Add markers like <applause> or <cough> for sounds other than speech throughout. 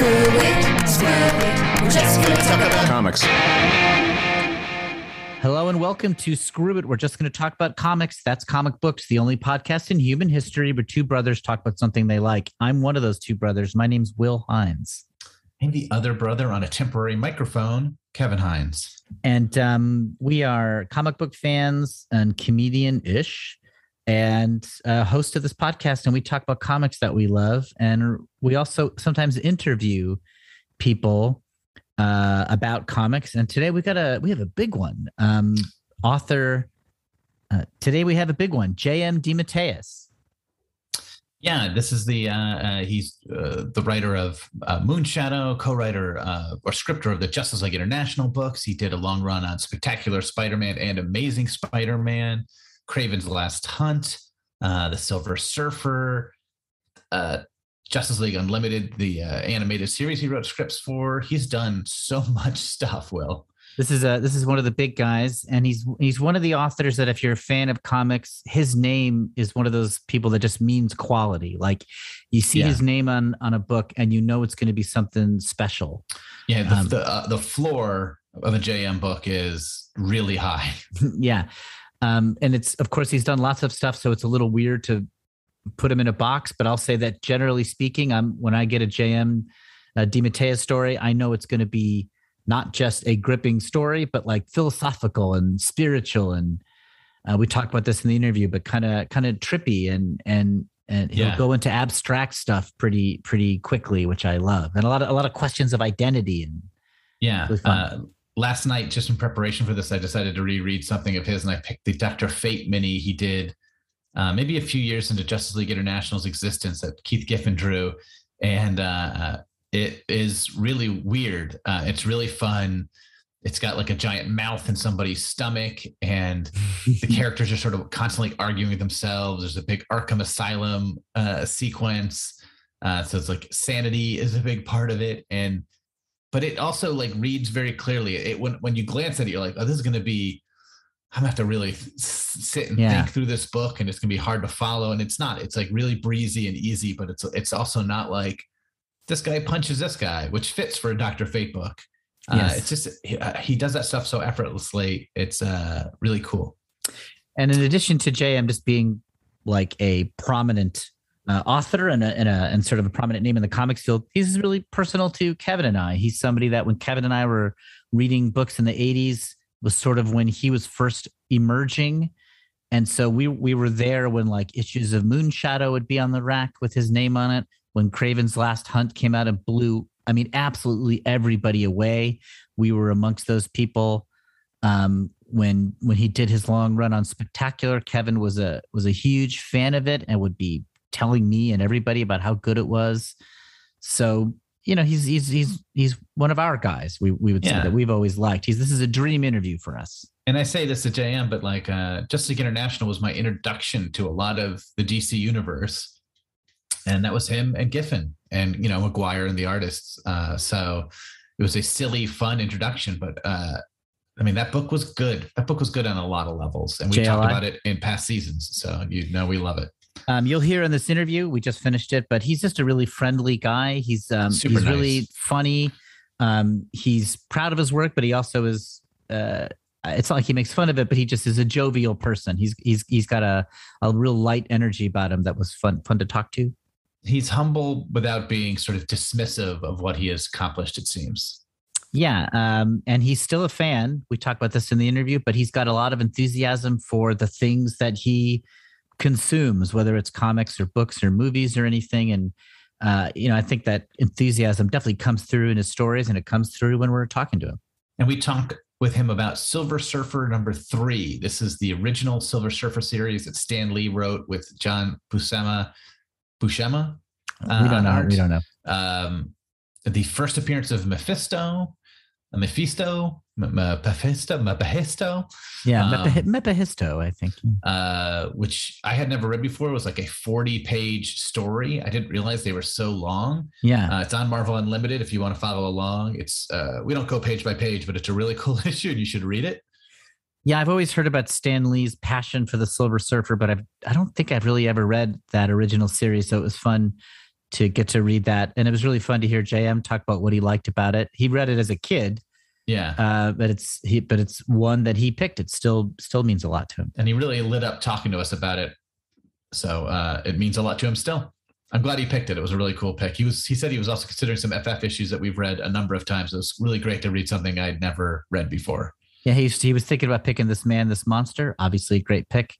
Screw it, screw it. We're just gonna talk about comics. Hello and welcome to Screw It. We're just going to talk about comics. That's comic books, the only podcast in human history where two brothers talk about something they like. I'm one of those two brothers. My name's Will Hines. And the other brother on a temporary microphone, Kevin Hines. And um, we are comic book fans and comedian ish and uh, host of this podcast. And we talk about comics that we love. And we also sometimes interview people uh, about comics. And today we got a we have a big one. Um, author. Uh, today we have a big one. J.M. DeMatteis. Yeah, this is the uh, uh, he's uh, the writer of uh, Moonshadow, co-writer uh, or scripter of the Justice League International books. He did a long run on Spectacular Spider-Man and Amazing Spider-Man, Kraven's Last Hunt, uh, The Silver Surfer, uh, Justice League Unlimited, the uh, animated series he wrote scripts for. He's done so <laughs> much stuff. Will This is a this is one of the big guys, and he's he's one of the authors that if you're a fan of comics, his name is one of those people that just means quality. Like you see Yeah. his name on on a book, and you know it's going to be something special. yeah, the Um, the, uh, the floor of a JM book is really high. <laughs> yeah, um, and it's of course he's done lots of stuff, so it's a little weird to put him in a box. But I'll say that generally speaking, I'm when I get a JM uh, story, I know it's going to be not just a gripping story, but like philosophical and spiritual. And uh, we talked about this in the interview, but kind of kind of trippy and and and he'll Yeah. go into abstract stuff pretty pretty quickly, which I love, and a lot of a lot of questions of identity and Yeah. Really. Uh, last night, just in preparation for this, I decided to reread something of his, and I picked the Doctor Fate mini he did uh, maybe a few years into Justice League International's existence that Keith Giffen drew, and uh, uh, it is really weird. Uh, it's really fun. It's got like a giant mouth in somebody's stomach, and the <laughs> characters are sort of constantly arguing with themselves. There's a big Arkham Asylum uh, sequence, uh, so it's like sanity is a big part of it, and but it also like reads very clearly. It when when you glance at it, you're like, oh, this is going to be. I'm gonna have to really sit and Yeah. think through this book, and it's gonna be hard to follow. And it's not. It's like really breezy and easy, but it's it's also not like this guy punches this guy, which fits for a Doctor Fate book. Uh, it's just he, uh, he does that stuff so effortlessly. It's uh, really cool. And in addition to JM just being like a prominent uh, author and a, and a and sort of a prominent name in the comics field, he's really personal to Kevin and I. He's somebody that when Kevin and I were reading books in the '80s was sort of when he was first emerging, and so we we were there when like issues of Moonshadow would be on the rack with his name on it. When Kraven's Last Hunt came out and blew, I mean, absolutely everybody away. We were amongst those people um, when when he did his long run on Spectacular, Kevin was a was a huge fan of it and would be telling me and everybody about how good it was. So you know he's he's he's he's one of our guys. We we would say that we've always liked. He's this is a dream interview for us. and I say this to JM, but like uh, Justice League International was my introduction to a lot of the DC universe, and that was him and Giffen and you know Maguire and the artists. Uh, so it was a silly, fun introduction, but uh, I mean that book was good. That book was good on a lot of levels, and we JLI? talked about it in past seasons. So you know we love it. Um, you'll hear in this interview. We just finished it, but he's just a really friendly guy. He's um, he's nice. really funny. Um, he's proud of his work, but he also is. Uh, it's not like he makes fun of it, but he just is a jovial person. He's he's he's got a a real light energy about him that was fun fun to talk to. He's humble without being sort of dismissive of what he has accomplished. It seems. Yeah, um, and he's still a fan. We talked about this in the interview, but he's got a lot of enthusiasm for the things that he consumes, whether it's comics or books or movies or anything. And uh, you know, I think that enthusiasm definitely comes through in his stories, and it comes through when we're talking to him. And we talk with him about Silver Surfer number three. This is the original Silver Surfer series that Stan Lee wrote with John Buscema. Buscema? we don't know. We don't know. Um, the first appearance of Mephisto, uh, Mephisto, Mephisto, Mephisto, Yeah, Um, Mepahisto, I think. uh, which I had never read before. It was like a 40 page story. I didn't realize they were so long. Yeah, Uh, it's on Marvel Unlimited if you want to follow along. It's uh, we don't go page by page, but it's a really <laughs> cool issue and you should read it. yeah. I've always heard about Stan Lee's passion for the Silver Surfer, but I've I don't think I've really ever read that original series. So it was fun to get to read that, and it was really fun to hear JM talk about what he liked about it. He read it as a kid, Yeah. uh, but it's he, but it's one that he picked. It still still means a lot to him. and he really lit up talking to us about it. So uh, it means a lot to him still. I'm glad he picked it. It was a really cool pick. He was he said he was also considering some FF issues that we've read a number of times. It was really great to read something I'd never read before. Yeah, he he was thinking about picking this man, this monster. Obviously, a great pick.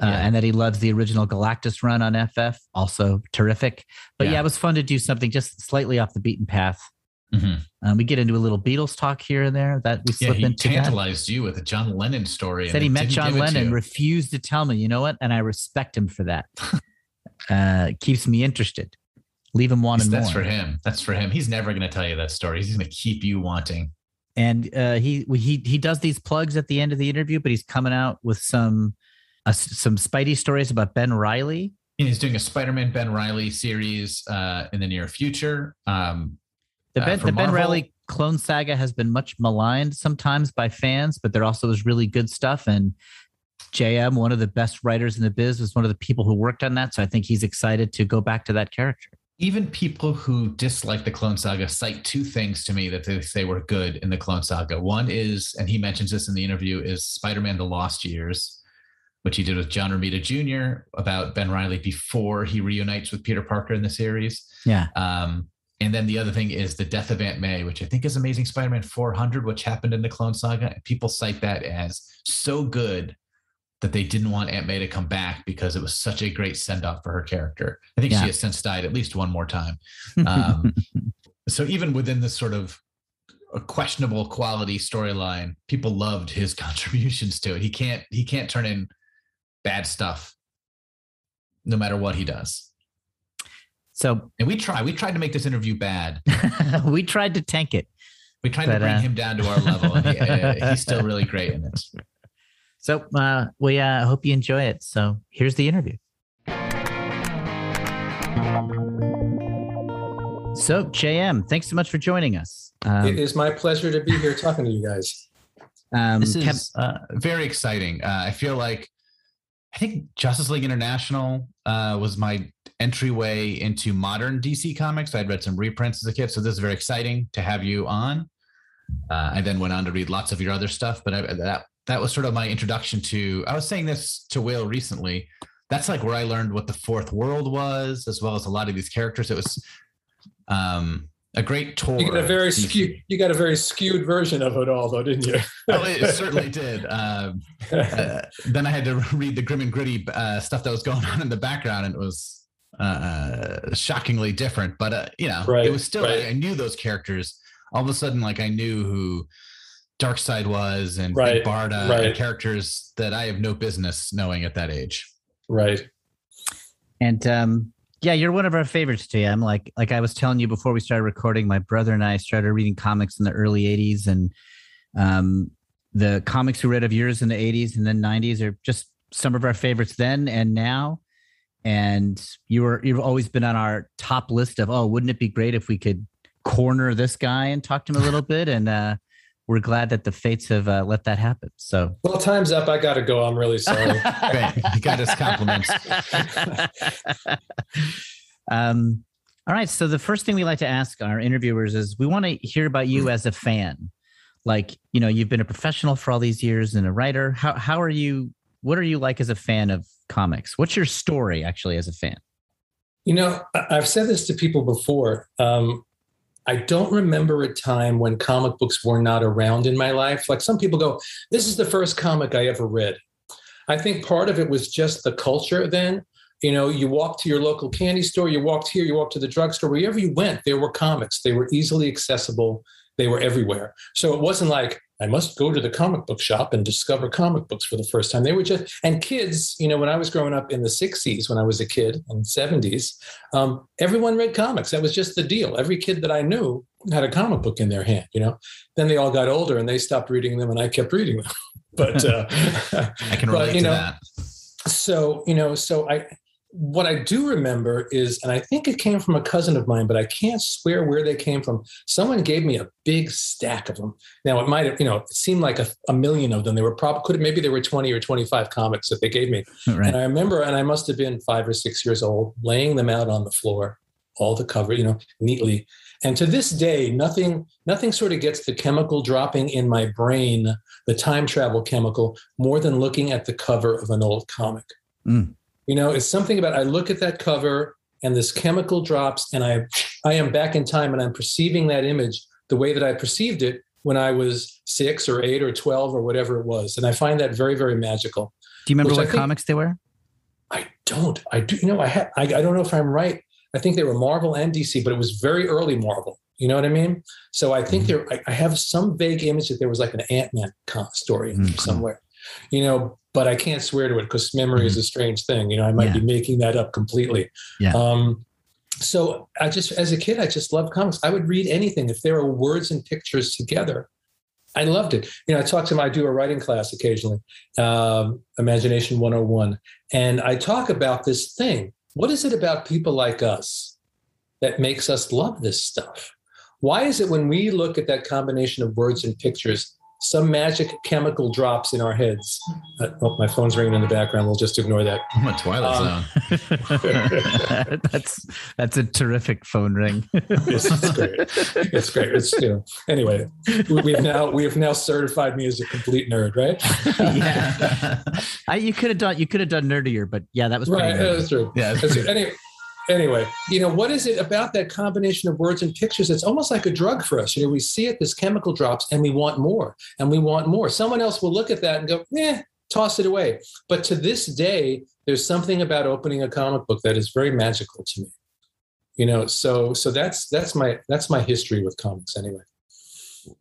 Uh, Yeah. And that he loves the original Galactus run on FF, also terrific. But yeah. Yeah. it was fun to do something just slightly off the beaten path. Mhm. Um, we get into a little Beatles talk here and there that we Yeah, slip he into. that. tantalized you with a John Lennon story. and Said he met John give it to Lennon, refused to tell me. You know what? And I respect him for that. <laughs> uh, keeps me interested. Leave him wanting That's more. for him. That's for him. He's never going to tell you that story. He's going to keep you wanting. and uh, he he he does these plugs at the end of the interview, but he's coming out with some uh, some Spidey stories about Ben Reilly. And he's doing a Spider-Man Ben Reilly series uh, in the near future. Um, The Uh, Ben for the Ben Reilly clone saga has been much maligned sometimes by fans, but there also is really good stuff. And JM, one of the best writers in the biz, was one of the people who worked on that. So I think he's excited to go back to that character. even people who dislike the Clone Saga cite two things to me that they say were good in the Clone Saga. One is, and he mentions this in the interview, is Spider-Man: The Lost Years, which he did with John Romita Jr. about Ben Reilly before he reunites with Peter Parker in the series. Yeah. Um, and then the other thing is the death of Aunt May, which I think is Amazing Spider-Man 400, which happened in the Clone Saga. And people cite that as so good that they didn't want Aunt May to come back because it was such a great send-off for her character. I think Yeah. she has since died at least one more time. <laughs> Um, so even within this sort of a questionable quality storyline, people loved his <laughs> contributions to it. He can't he can't turn in bad stuff no matter what he does. So And we try. We tried to make this interview bad. <laughs> we tried to tank it. We tried But, to bring uh, him down to our level, and he, uh, <laughs> he's still really great in it. So uh, we uh, hope you enjoy it. So here's the interview. So JM, thanks so much for joining us. Um, it is my pleasure to be here talking to you guys. um, This Kev- is uh, very exciting. Uh, I feel like I think Justice League International uh, was my entryway into modern DC comics. I'd read some reprints as a kid, so this is very exciting to have you on. Uh, I then went on to read lots of your other stuff, but I, that that was sort of my introduction to. I was saying this to Will recently. That's like where I learned what the Fourth World was, as well as a lot of these characters. It was um, a great tour. You got a very skewed, you got a very skewed version of it all, though, didn't you? Oh, it certainly did. Um, <laughs> uh, then I had to read the grim and gritty uh, stuff that was going on in the background, and it was uh, shockingly different. But uh, you know, Right, it was still right. I knew those characters. All of a sudden, like I knew who Darkseid was and Big Right, Barda, right. and characters that I have no business knowing at that age. right. And um, yeah, you're one of our favorites, JM. Like like I was telling you before we started recording, my brother and I started reading comics in the early '80s, and um, the comics we read of yours in the '80s and then '90s are just some of our favorites then and now. And you were you've always been on our top list of oh, wouldn't it be great if we could corner this guy and talk to him a little bit? And uh, we're glad that the fates have uh, let that happen. So Well, time's up. I got to go. I'm really sorry. <laughs> Great, you got his compliments. <laughs> um, all right. So the first thing we like to ask our interviewers is we want to hear about you as a fan. Like, you know, you've been a professional for all these years and a writer. How how are you? What are you like as a fan of comics? What's your story actually as a fan? You know, I've said this to people before. Um, I don't remember a time when comic books were not around in my life. Like some people go, this is the first comic I ever read. I think part of it was just the culture then. You know, you walked to your local candy store, you walked here, you walked to the drugstore, wherever you went, there were comics. They were easily accessible, they were everywhere. So it wasn't like, I must go to the comic book shop and discover comic books for the first time. They were just, and kids, you know, when I was growing up in the 60s, when I was a kid, and 70s, um, everyone read comics. That was just the deal. Every kid that I knew had a comic book in their hand, you know. Then they all got older and they stopped reading them, and I kept reading them. <laughs> but uh, <laughs> I can <laughs> but, relate you to know, that. so you know, so I what I do remember is, and I think it came from a cousin of mine, but I can't swear where they came from. Someone gave me a big stack of them. Now it might have, you know, it seemed like a, a million of them. They were probably could have, maybe there were 20 or 25 comics that they gave me. Right. And I remember, and I must have been five or six years old, laying them out on the floor, all the cover, you know, neatly. And to this day, nothing nothing sort of gets the chemical dropping in my brain, the time travel chemical, more than looking at the cover of an old comic. Mm. You know, it's something about I look at that cover and this chemical drops, and I I am back in time and I'm perceiving that image the way that I perceived it when I was six or eight or twelve or whatever it was, and I find that very very magical. Do you remember what think- comics they were? I don't. I do. You know, I ha- I, I don't know if I'm right. I think they were Marvel and DC, but it was very early Marvel. You know what I mean? So I think there. I, I have some vague image that there was like an Ant Man story Mhm. somewhere. You know, but I can't swear to it because memory is a strange thing. You know, I might be making that up completely. Yeah. Um, so I just, as a kid, I just loved comics. I would read anything if there were words and pictures together. I loved it. You know, I talk to them. I do a writing class occasionally, um, Imagination 101, and I talk about this thing. What is it about people like us that makes us love this stuff? Why is it when we look at that combination of words and pictures, some magic chemical drops in our heads? Uh, oh, my phone's ringing in the background. We'll just ignore that. I'm a Twilight Um, Zone. <laughs> that's that's a terrific phone ring. <laughs> It's, it's great. It's great. It's you know. Anyway, we- we've now we have now certified me as a complete nerd, right? <laughs> yeah, I, you could have done you could have done nerdier, but yeah, that was pretty Right. good. That's true. yeah. That's true. Anyway, anyway, you know, what is it about that combination of words and pictures? It's almost like a drug for us. You know, we see it, this chemical drops, and we want more, and we want more. Someone else will look at that and go, "Eh, toss it away." But to this day, there's something about opening a comic book that is very magical to me. You know, so so that's that's my that's my history with comics anyway.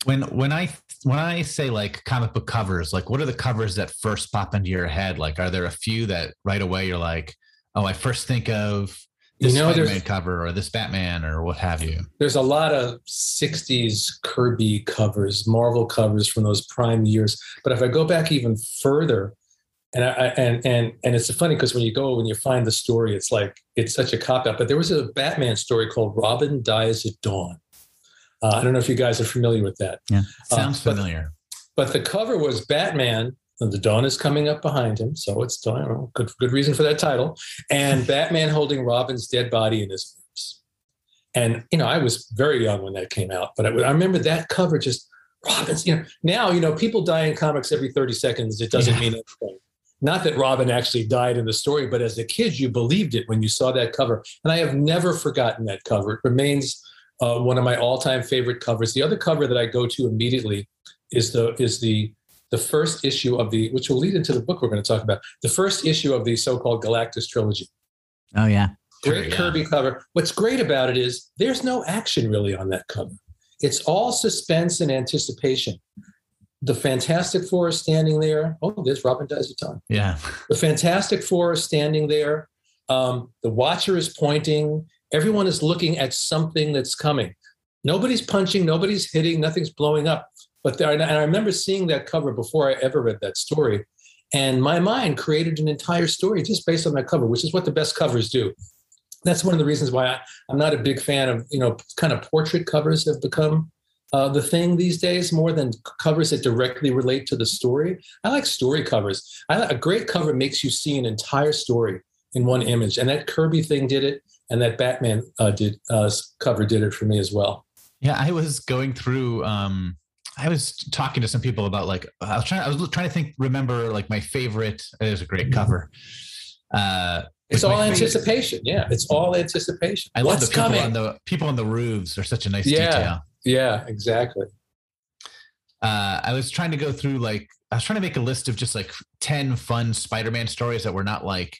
when when I when I say like comic book covers, like what are the covers that first pop into your head? Like, are there a few that right away you're like, oh, I first think of this You know, there's- Spider-Man cover or this Batman or what have you? there's a lot of 60s Kirby covers, Marvel covers from those prime years. But if I go back even further, and I, and and and it's funny because when you go when you find the story, it's like it's such a cop out. But there was a Batman story called Robin Dies at Dawn. Uh, I don't know if you guys are familiar with that, Yeah. Sounds but- familiar. but the cover was Batman. And the dawn is coming up behind him, so it's I don't know, good good reason for that title. And Batman holding Robin's dead body in his arms. And you know, I was very young when that came out, but I, I remember that cover just Robin's. You know, now you know people die in comics every thirty seconds. It doesn't Yeah. mean anything. Not that Robin actually died in the story, but as a kid, you believed it when you saw that cover. And I have never forgotten that cover. It remains uh, one of my all-time favorite covers. The other cover that I go to immediately is the is the the first issue of the which will lead into the book we're going to talk about. The first issue of the so-called Galactus trilogy. Oh yeah, Great Sure, yeah. Kirby cover. What's great about it is there's no action really on that cover. It's all suspense and anticipation. The Fantastic Four is standing there. Oh, there's Robin Dies at Dawn. Yeah. The Fantastic Four is standing there. Um, the Watcher is pointing. Everyone is looking at something that's coming. Nobody's punching, nobody's hitting, nothing's blowing up. But there, and I remember seeing that cover before I ever read that story. And my mind created an entire story just based on that cover, which is what the best covers do. That's one of the reasons why I, I'm not a big fan of, you know, kind of portrait covers have become uh, the thing these days more than covers that directly relate to the story. I like story covers. I a great cover makes you see an entire story in one image, and that Kirby thing did it, and that Batman uh, did uh, cover did it for me as well. Yeah, I was going through. Um, I was talking to some people about like I was trying. I was trying to think. Remember, like my favorite. It was a great cover. Uh, It's all my favorite- anticipation. Yeah, it's all anticipation. I love What's the people coming? on the people on the roofs are such a nice Yeah. detail. yeah, exactly. Uh, I was trying to go through like I was trying to make a list of just like ten fun Spider-Man stories that were not like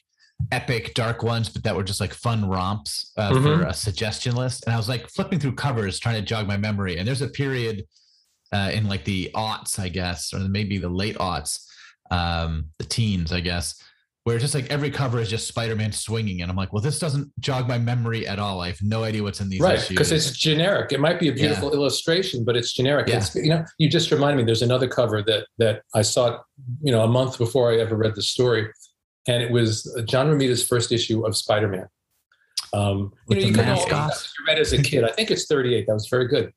epic dark ones, but that were just like fun romps uh, for Mhm. a suggestion list. And I was like flipping through covers trying to jog my memory. And there's a period uh, in like the aughts, I guess, or maybe the late aughts, um, the teens, I guess, where just like every cover is just Spider-Man swinging, and I'm like, well, this doesn't jog my memory at all. I have no idea what's in these right, issues. because it's generic. It might be a beautiful illustration, but it's generic. Yeah. It's, you know, you just reminded me. There's another cover that that I saw, you know, a month before I ever read the story, and it was John Romita's first issue of Spider-Man. Um, you know, you can you read as a kid. I think it's 38. That was very good.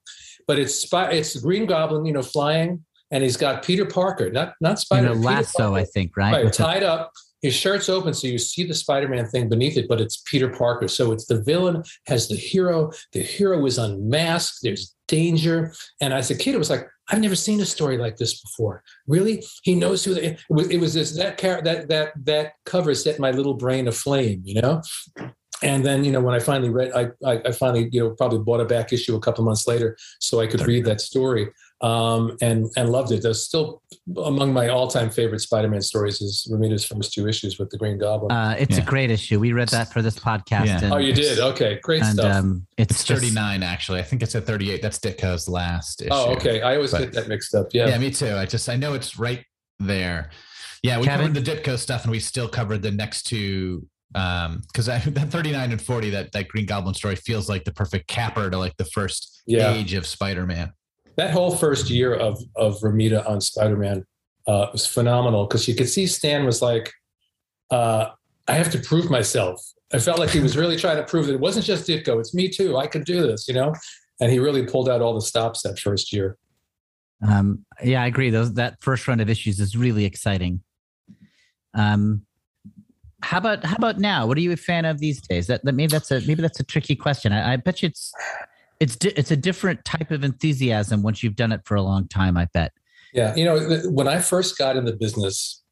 But it's Spy- it's the Green Goblin, you know, flying, and he's got Peter Parker, not not Spider. a lasso, Parker. I think, right? right tied up his shirt's open, so you see the Spider-Man thing beneath it, but it's Peter Parker. So it's the villain has the hero. The hero is unmasked. There's danger. And as a kid, it was like, I've never seen a story like this before. Really, he knows who. The, it, was, it was this that car, that that that cover set my little brain aflame. You know. And then, you know, when I finally read, I, I, I finally, you know, probably bought a back issue a couple months later so I could read that story um, and and loved it. That's still among my all-time favorite Spider-Man stories. Is Romita's first two issues with the Green Goblin. Uh, it's Yeah. a great issue. We read that for this podcast. Yeah. And, oh, you did? Okay, great and stuff. um, it's, It's just- 39 actually. I think it's at 38. That's Ditko's last issue. oh, okay. I always But- get that mixed up. Yeah. Yeah. me too. I just I know it's right there. Yeah, we Kevin? covered the Ditko stuff and we still covered the next two um because <laughs> that 39 and 40 that that Green Goblin story feels like the perfect capper to like the first Yeah. age of Spider-Man. that whole first year of of Romita on Spider-Man uh, was phenomenal because you could see Stan was like, uh, I have to prove myself. I felt like he was really trying to prove that it wasn't just Ditko, it's me too. I can do this, you know. And he really pulled out all the stops that first year. Um, yeah, I agree. Those that first run of issues is really exciting. Um, how about how about now? What are you a fan of these days? That, that maybe that's a maybe that's a tricky question. I, I bet you it's it's di- it's a different type of enthusiasm once you've done it for a long time. I bet. Yeah, you know, when I first got in the business,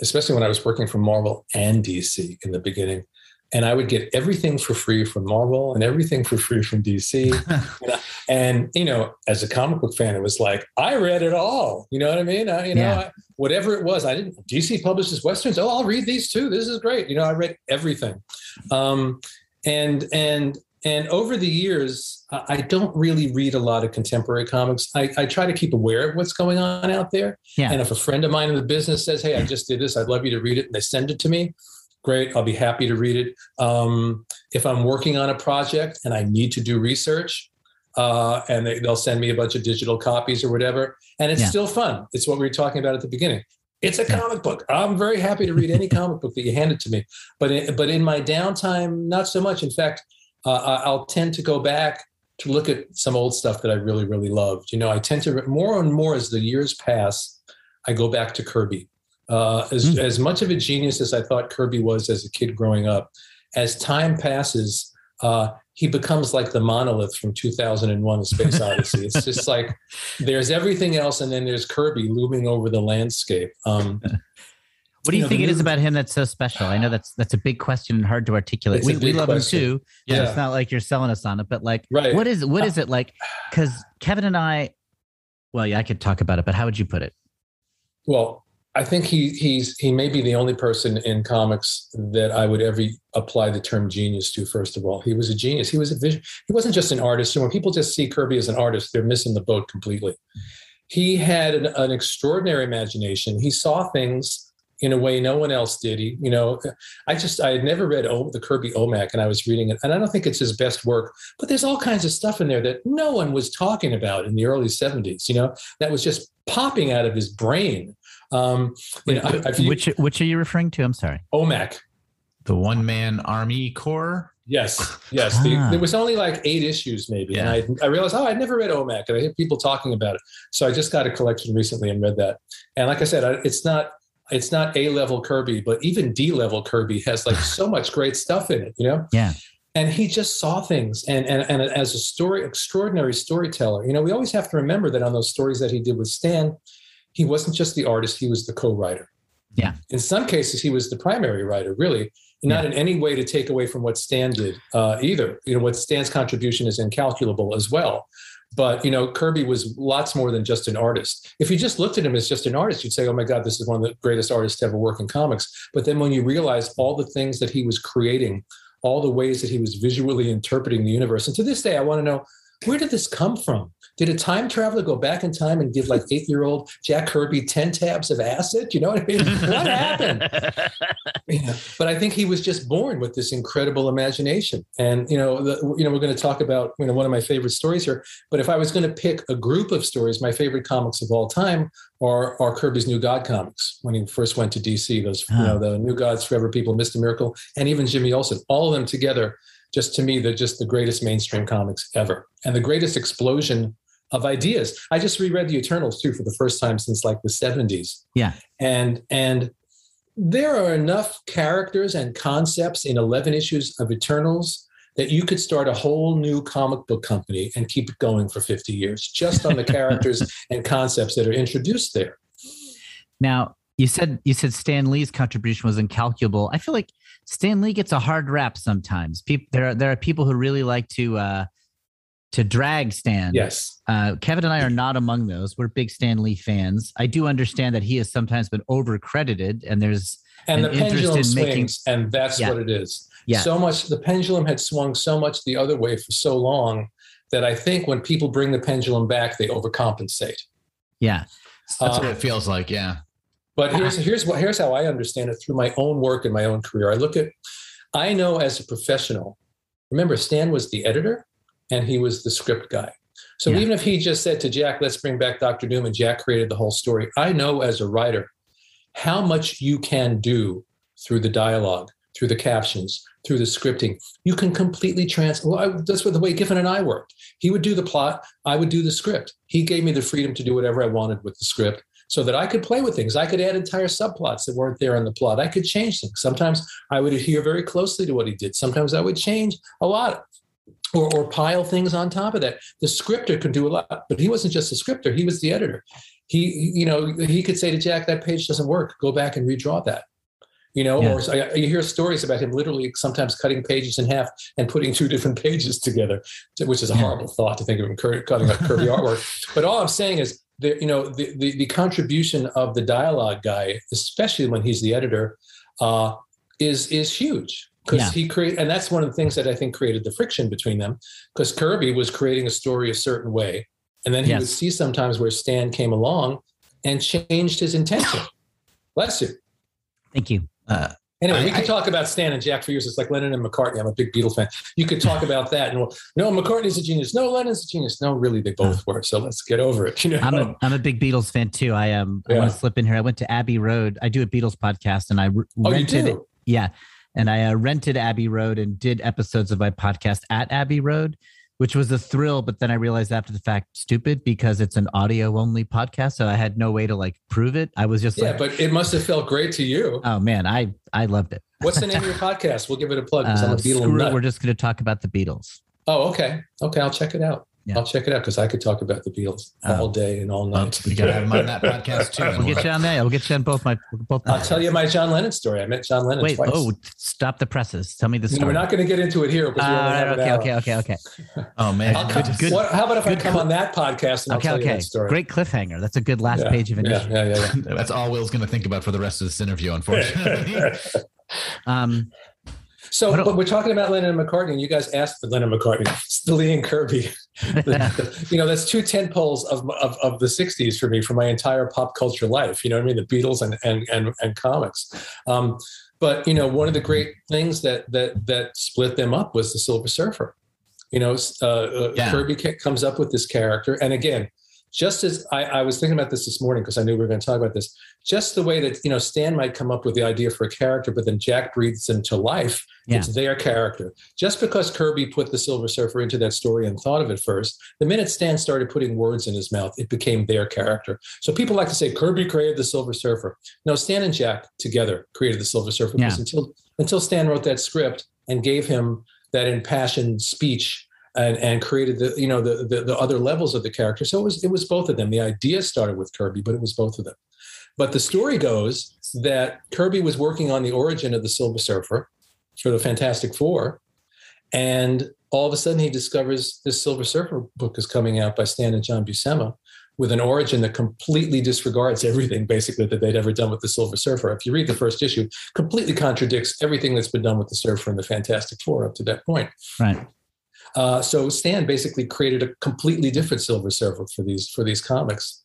especially when I was working for Marvel and DC in the beginning, and I would get everything for free from Marvel and everything for free from DC. <laughs> And you know, as a comic book fan, it was like I read it all. You know what I mean? I, you know, Yeah. I, whatever it was, I didn't. DC publishes westerns. Oh, I'll read these too. This is great. You know, I read everything. Um, and and and over the years, I I don't really read a lot of contemporary comics. I, I try to keep aware of what's going on out there. Yeah. And if a friend of mine in the business says, "Hey, I just did this. I'd love you to read it," and they send it to me, great. I'll be happy to read it. Um, if I'm working on a project and I need to do research, uh, and they, they'll send me a bunch of digital copies or whatever, and it's Yeah. still fun. It's what we were talking about at the beginning. It's a Yeah. comic book. I'm very happy to read any <laughs> comic book that you hand it to me. But in, but in my downtime, not so much. In fact, uh, I'll tend to go back to look at some old stuff that I really really loved. You know, I tend to more and more as the years pass, I go back to Kirby. Uh, as Mm. as much of a genius as I thought Kirby was as a kid growing up, as time passes, uh, he becomes like the monolith from 2001: A Space Odyssey. it's just <laughs> like there's everything else, and then there's Kirby looming over the landscape. Um, What do you, You know, think it is about him that's so special? I know that's that's a big question and hard to articulate. We, we love question. him too. Yeah. Yeah. It's not like you're selling us on it, but like, Right. what is what is it like? Because Kevin and I, well, yeah, I could talk about it, but how would you put it? Well, I think he he's he may be the only person in comics that I would ever apply the term genius to. First of all, he was a genius. He was a vision. He wasn't just an artist. And when people just see Kirby as an artist, they're missing the boat completely. He had an, an extraordinary imagination. He saw things in a way no one else did. He, you know, I just I had never read o, the Kirby Omac, and I was reading it, and I don't think it's his best work, but there's all kinds of stuff in there that no one was talking about in the early '70s. You know, that was just popping out of his brain. Um, you know, I- I've used- Which which are you referring to? I'm sorry. OMAC. The one man army corps. Yes, <laughs> yes. The, Ah. there was only like eight issues, maybe, Yeah. and I, I realized, oh, I'd never read OMAC, and I hear people talking about it. So I just got a collection recently and read that. And like I said, I, it's not it's not A level Kirby, but even D level Kirby has like <laughs> so much great stuff in it, you know. Yeah. And he just saw things, and and and as a story extraordinary storyteller, you know, we always have to remember that on those stories that he did with Stan, he wasn't just the artist; he was the co-writer. Yeah. In some cases, he was the primary writer, really, not in any way to take away from what Stan did uh, either. You know, what Stan's contribution is incalculable as well. But you know, Kirby was lots more than just an artist. If you just looked at him as just an artist, you'd say, "Oh my God, this is one of the greatest artists to ever work in comics." But then when you realize all the things that he was creating, all the ways that he was visually interpreting the universe, and to this day, I want to know where did this come from? Did a time traveler go back in time and give like <laughs> eight-year-old Jack Kirby ten tabs of acid? You know what I mean? <laughs> what happened? <laughs> But I think he was just born with this incredible imagination. And you know, the, you know, we're going to talk about you know one of my favorite stories here. But if I was going to pick a group of stories, my favorite comics of all time are are Kirby's New God comics when he first went to DC. Those you know the New Gods, Forever People, Mr. Miracle, and even Jimmy Olsen. All of them together, just to me, they're just the greatest mainstream comics ever, and the greatest explosion of ideas. I just reread the Eternals too for the first time since like the 70s. Yeah. And and there are enough characters and concepts in 11 issues of Eternals that you could start a whole new comic book company and keep it going for 50 years just on the <laughs> characters and concepts that are introduced there. Now, you said you said Stan Lee's contribution was incalculable. I feel like Stan Lee gets a hard rap sometimes. People there are there are people who really like to uh to drag Stan. Yes. Uh, Kevin and I are not among those. We're big Stan Lee fans. I do understand that he has sometimes been overcredited, and there's And an the pendulum interest in swings, making- and that's Yeah. what it is. Yeah. So much, the pendulum had swung so much the other way for so long that I think when people bring the pendulum back, they overcompensate. yeah, That's Uh, what it feels like. Yeah. But here's here's what here's how I understand it through my own work and my own career. I look at I know as a professional. Remember, Stan was the editor and he was the script guy. So Yeah. even if he just said to Jack, "Let's bring back Doctor Doom," and Jack created the whole story, I know as a writer how much you can do through the dialogue, through the captions, through the scripting. You can completely trans. Well, I, that's what the way Giffen and I worked. He would do the plot, I would do the script. He gave me the freedom to do whatever I wanted with the script so that I could play with things. I could add entire subplots that weren't there in the plot. I could change things. Sometimes I would adhere very closely to what he did. Sometimes I would change a lot or, or pile things on top of that. The scripter could do a lot, but he wasn't just a scripter, he was the editor. He, you know, he could say to Jack, that page doesn't work. Go back and redraw that. You know, Yeah. or you hear stories about him literally sometimes cutting pages in half and putting two different <laughs> pages together, which is a Yeah. horrible thought to think of him cutting up Kirby <laughs> artwork. But all I'm saying is, the, you know, the, the, the contribution of the dialogue guy, especially when he's the editor, uh, is is huge because Yeah. he created, and that's one of the things that I think created the friction between them. Because Kirby was creating a story a certain way, and then he would see sometimes where Stan came along and changed his intention. <sighs> Bless you. thank you. Uh, Anyway, I- we could I- talk about Stan and Jack for years. It's like Lennon and McCartney. I'm a big Beatle fan. You could talk about <laughs> that, and well, no, McCartney's a genius. No, Lennon's a genius. No, really, they both were. So let's get over it. You know, I'm a I'm a big Beatles fan too. I um I want to slip in here. I went to Abbey Road. I do a Beatles podcast, and I r- oh, rented do. Yeah. And I uh, rented Abbey Road and did episodes of my podcast at Abbey Road, which was a thrill. But then I realized after the fact, stupid because it's an audio only podcast. So I had no way to like prove it. I was just Yeah, like, but it must have felt great to you. oh man, I, I loved it. What's the name of your <laughs> podcast? We'll give it a plug Uh, screw it, we're just going to talk about the Beatles. Oh, okay. Okay, I'll check it out. Yeah. I'll check it out because I could talk about the Beatles Oh. all day and all night. we gotta have him on that <laughs> podcast too. We'll get you on there. We'll get you on both my both. I'll tell you my John Lennon story. I met John Lennon Wait, twice. oh, stop the presses. Tell me the No, story. we're not going to get into it here Uh, okay, okay, okay, okay, Oh man, Good- good- what, how about if I come cl- on that podcast okay, tell you okay. that story? Great cliffhanger. That's a good last Yeah, page of yeah, initiative. yeah, yeah, yeah. <laughs> That's all Will's going to think about for the rest of this interview, unfortunately. <laughs> Um, So, but we're talking about Lennon and McCartney, and you guys asked for Lennon McCartney, <laughs> Lee and Kirby. <laughs> <laughs> you know, that's two tent poles of, of, of the 60s for me, for my entire pop culture life. You know what I mean? The Beatles and, and, and, and comics. Um, but, you know, one of the great things that, that, that split them up was the Silver Surfer. You know, uh, uh, Yeah. Kirby comes up with this character. And again, just as I, I was thinking about this this morning because I knew we were going to talk about this, just the way that you know Stan might come up with the idea for a character, but then Jack breathes into life. Yeah. It's their character. Just because Kirby put the Silver Surfer into that story and thought of it first, the minute Stan started putting words in his mouth, it became their character. So people like to say Kirby created the Silver Surfer. No, Stan and Jack together created the Silver Surfer because Yeah. until until Stan wrote that script and gave him that impassioned speech and and created the you know the, the the other levels of the character. So it was it was both of them. The idea started with Kirby, but it was both of them. But the story goes that Kirby was working on the origin of the Silver Surfer for the Fantastic Four, and all of a sudden he discovers this Silver Surfer book is coming out by Stan and John Buscema with an origin that completely disregards everything basically that they'd ever done with the Silver Surfer. If you read the first issue, completely contradicts everything that's been done with the Surfer and the Fantastic Four up to that point. right. Uh, so Stan basically created a completely different Silver Surfer for these for these comics.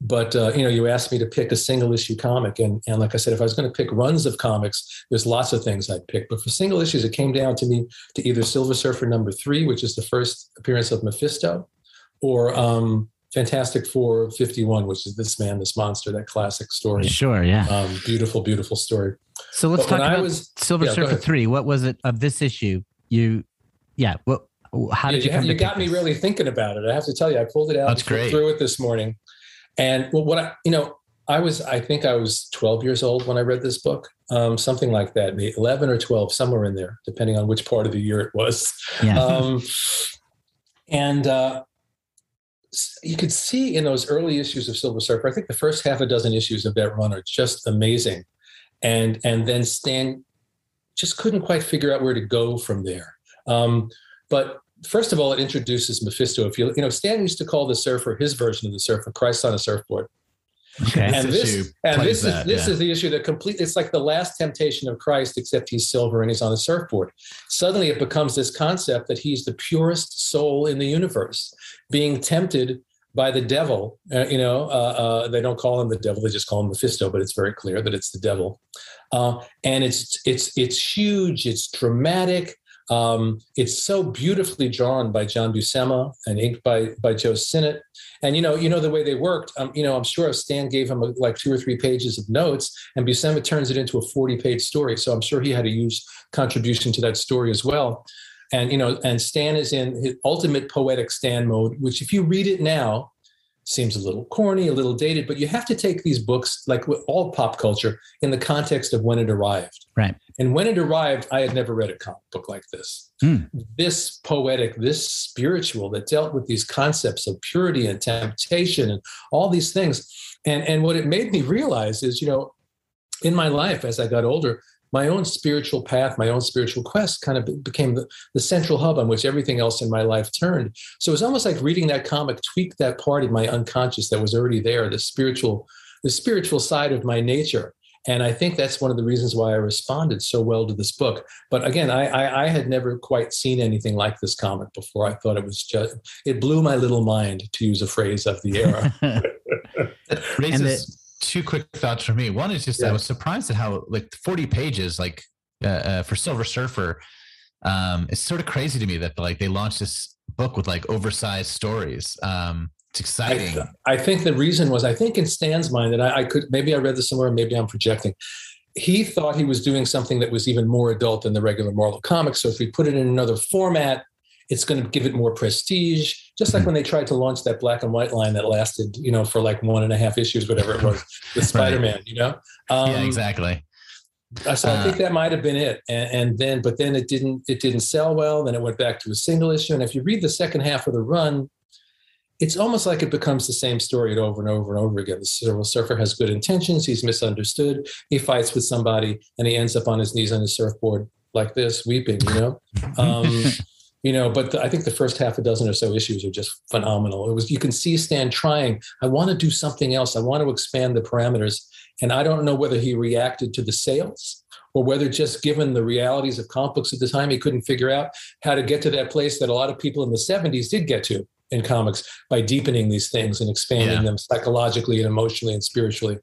But uh, you know, you asked me to pick a single issue comic, and and like I said, if I was going to pick runs of comics, there's lots of things I'd pick. But for single issues, it came down to me to either Silver Surfer number three, which is the first appearance of Mephisto, or um, Fantastic Four 51, which is this man, this monster, that classic story. Sure. Yeah. Um, beautiful, beautiful story. So let's But talk about was- Silver yeah, Surfer three. What was it of this issue? You, yeah. What? How Yeah, did you? have- come you to got pick me this? really thinking about it. I have to tell you, I pulled it out That's great. through it this morning. And well, what I, you know, I was, I think I was 12 years old when I read this book, um, something like that, maybe 11 or 12, somewhere in there, depending on which part of the year it was. Yeah. Um, and uh, you could see in those early issues of Silver Surfer, I think the first half a dozen issues of that run are just amazing. And, and then Stan just couldn't quite figure out where to go from there. Um, but first of all, it introduces Mephisto. If you, you know, Stan used to call the surfer, his version of the surfer, Christ on a surfboard okay. and This this and this is this yeah. is the issue that complete it's like the last temptation of christ except he's silver and he's on a surfboard suddenly it becomes this concept that he's the purest soul in the universe being tempted by the devil uh, you know uh, uh, they don't call him the devil they just call him mephisto but it's very clear that it's the devil uh, and it's it's it's huge it's dramatic um, it's so beautifully drawn by John Buscema and inked by by Joe Sinnott. And you know, you know the way they worked. Um, you know, I'm sure if Stan gave him uh, like two or three pages of notes, and Buscema turns it into a 40 page story. So I'm sure he had a huge contribution to that story as well. And you know, and Stan is in his ultimate poetic Stan mode, which if you read it now, seems a little corny, a little dated. But you have to take these books, like with all pop culture, in the context of when it arrived. Right. And when it arrived, I had never read a comic book like this. Hmm. This poetic, this spiritual that dealt with these concepts of purity and temptation and all these things. And, and what it made me realize is, you know, in my life as I got older, my own spiritual path, my own spiritual quest kind of became the, the central hub on which everything else in my life turned. So it was almost like reading that comic tweaked that part of my unconscious that was already there, the spiritual, the spiritual side of my nature. And I think that's one of the reasons why I responded so well to this book. But again, I, I, I had never quite seen anything like this comic before. I thought it was just, it blew my little mind, to use a phrase of the era. <laughs> That raises two quick thoughts for me. One is just I was surprised at how like 40 pages, like uh, uh, for Silver Surfer, um, it's sort of crazy to me that like they launched this book with like oversized stories. Um, it's exciting. I, I think the reason was I think in Stan's mind that I, I could maybe I read this somewhere, maybe I'm projecting. He thought he was doing something that was even more adult than the regular Marvel comics. So if we put it in another format, it's going to give it more prestige. Just like when they tried to launch that black and white line that lasted, you know, for like one and a half issues, whatever it was, with <laughs> Spider-Man. You know, um, yeah, exactly. uh, So I Uh, think that might have been it, and, and then, but then it didn't. It didn't sell well. Then it went back to a single issue. And if you read the second half of the run, it's almost like it becomes the same story over and over and over again. The Silver Surfer has good intentions. He's misunderstood. He fights with somebody, and he ends up on his knees on his surfboard like this, weeping. You know, <laughs> um, you know. But the, I think the first half a dozen or so issues are just phenomenal. It was you can see Stan trying. I want to do something else. I want to expand the parameters, and I don't know whether he reacted to the sales or whether just given the realities of comic books at the time, he couldn't figure out how to get to that place that a lot of people in the 70s did get to in comics by deepening these things and expanding Yeah. them psychologically and emotionally and spiritually.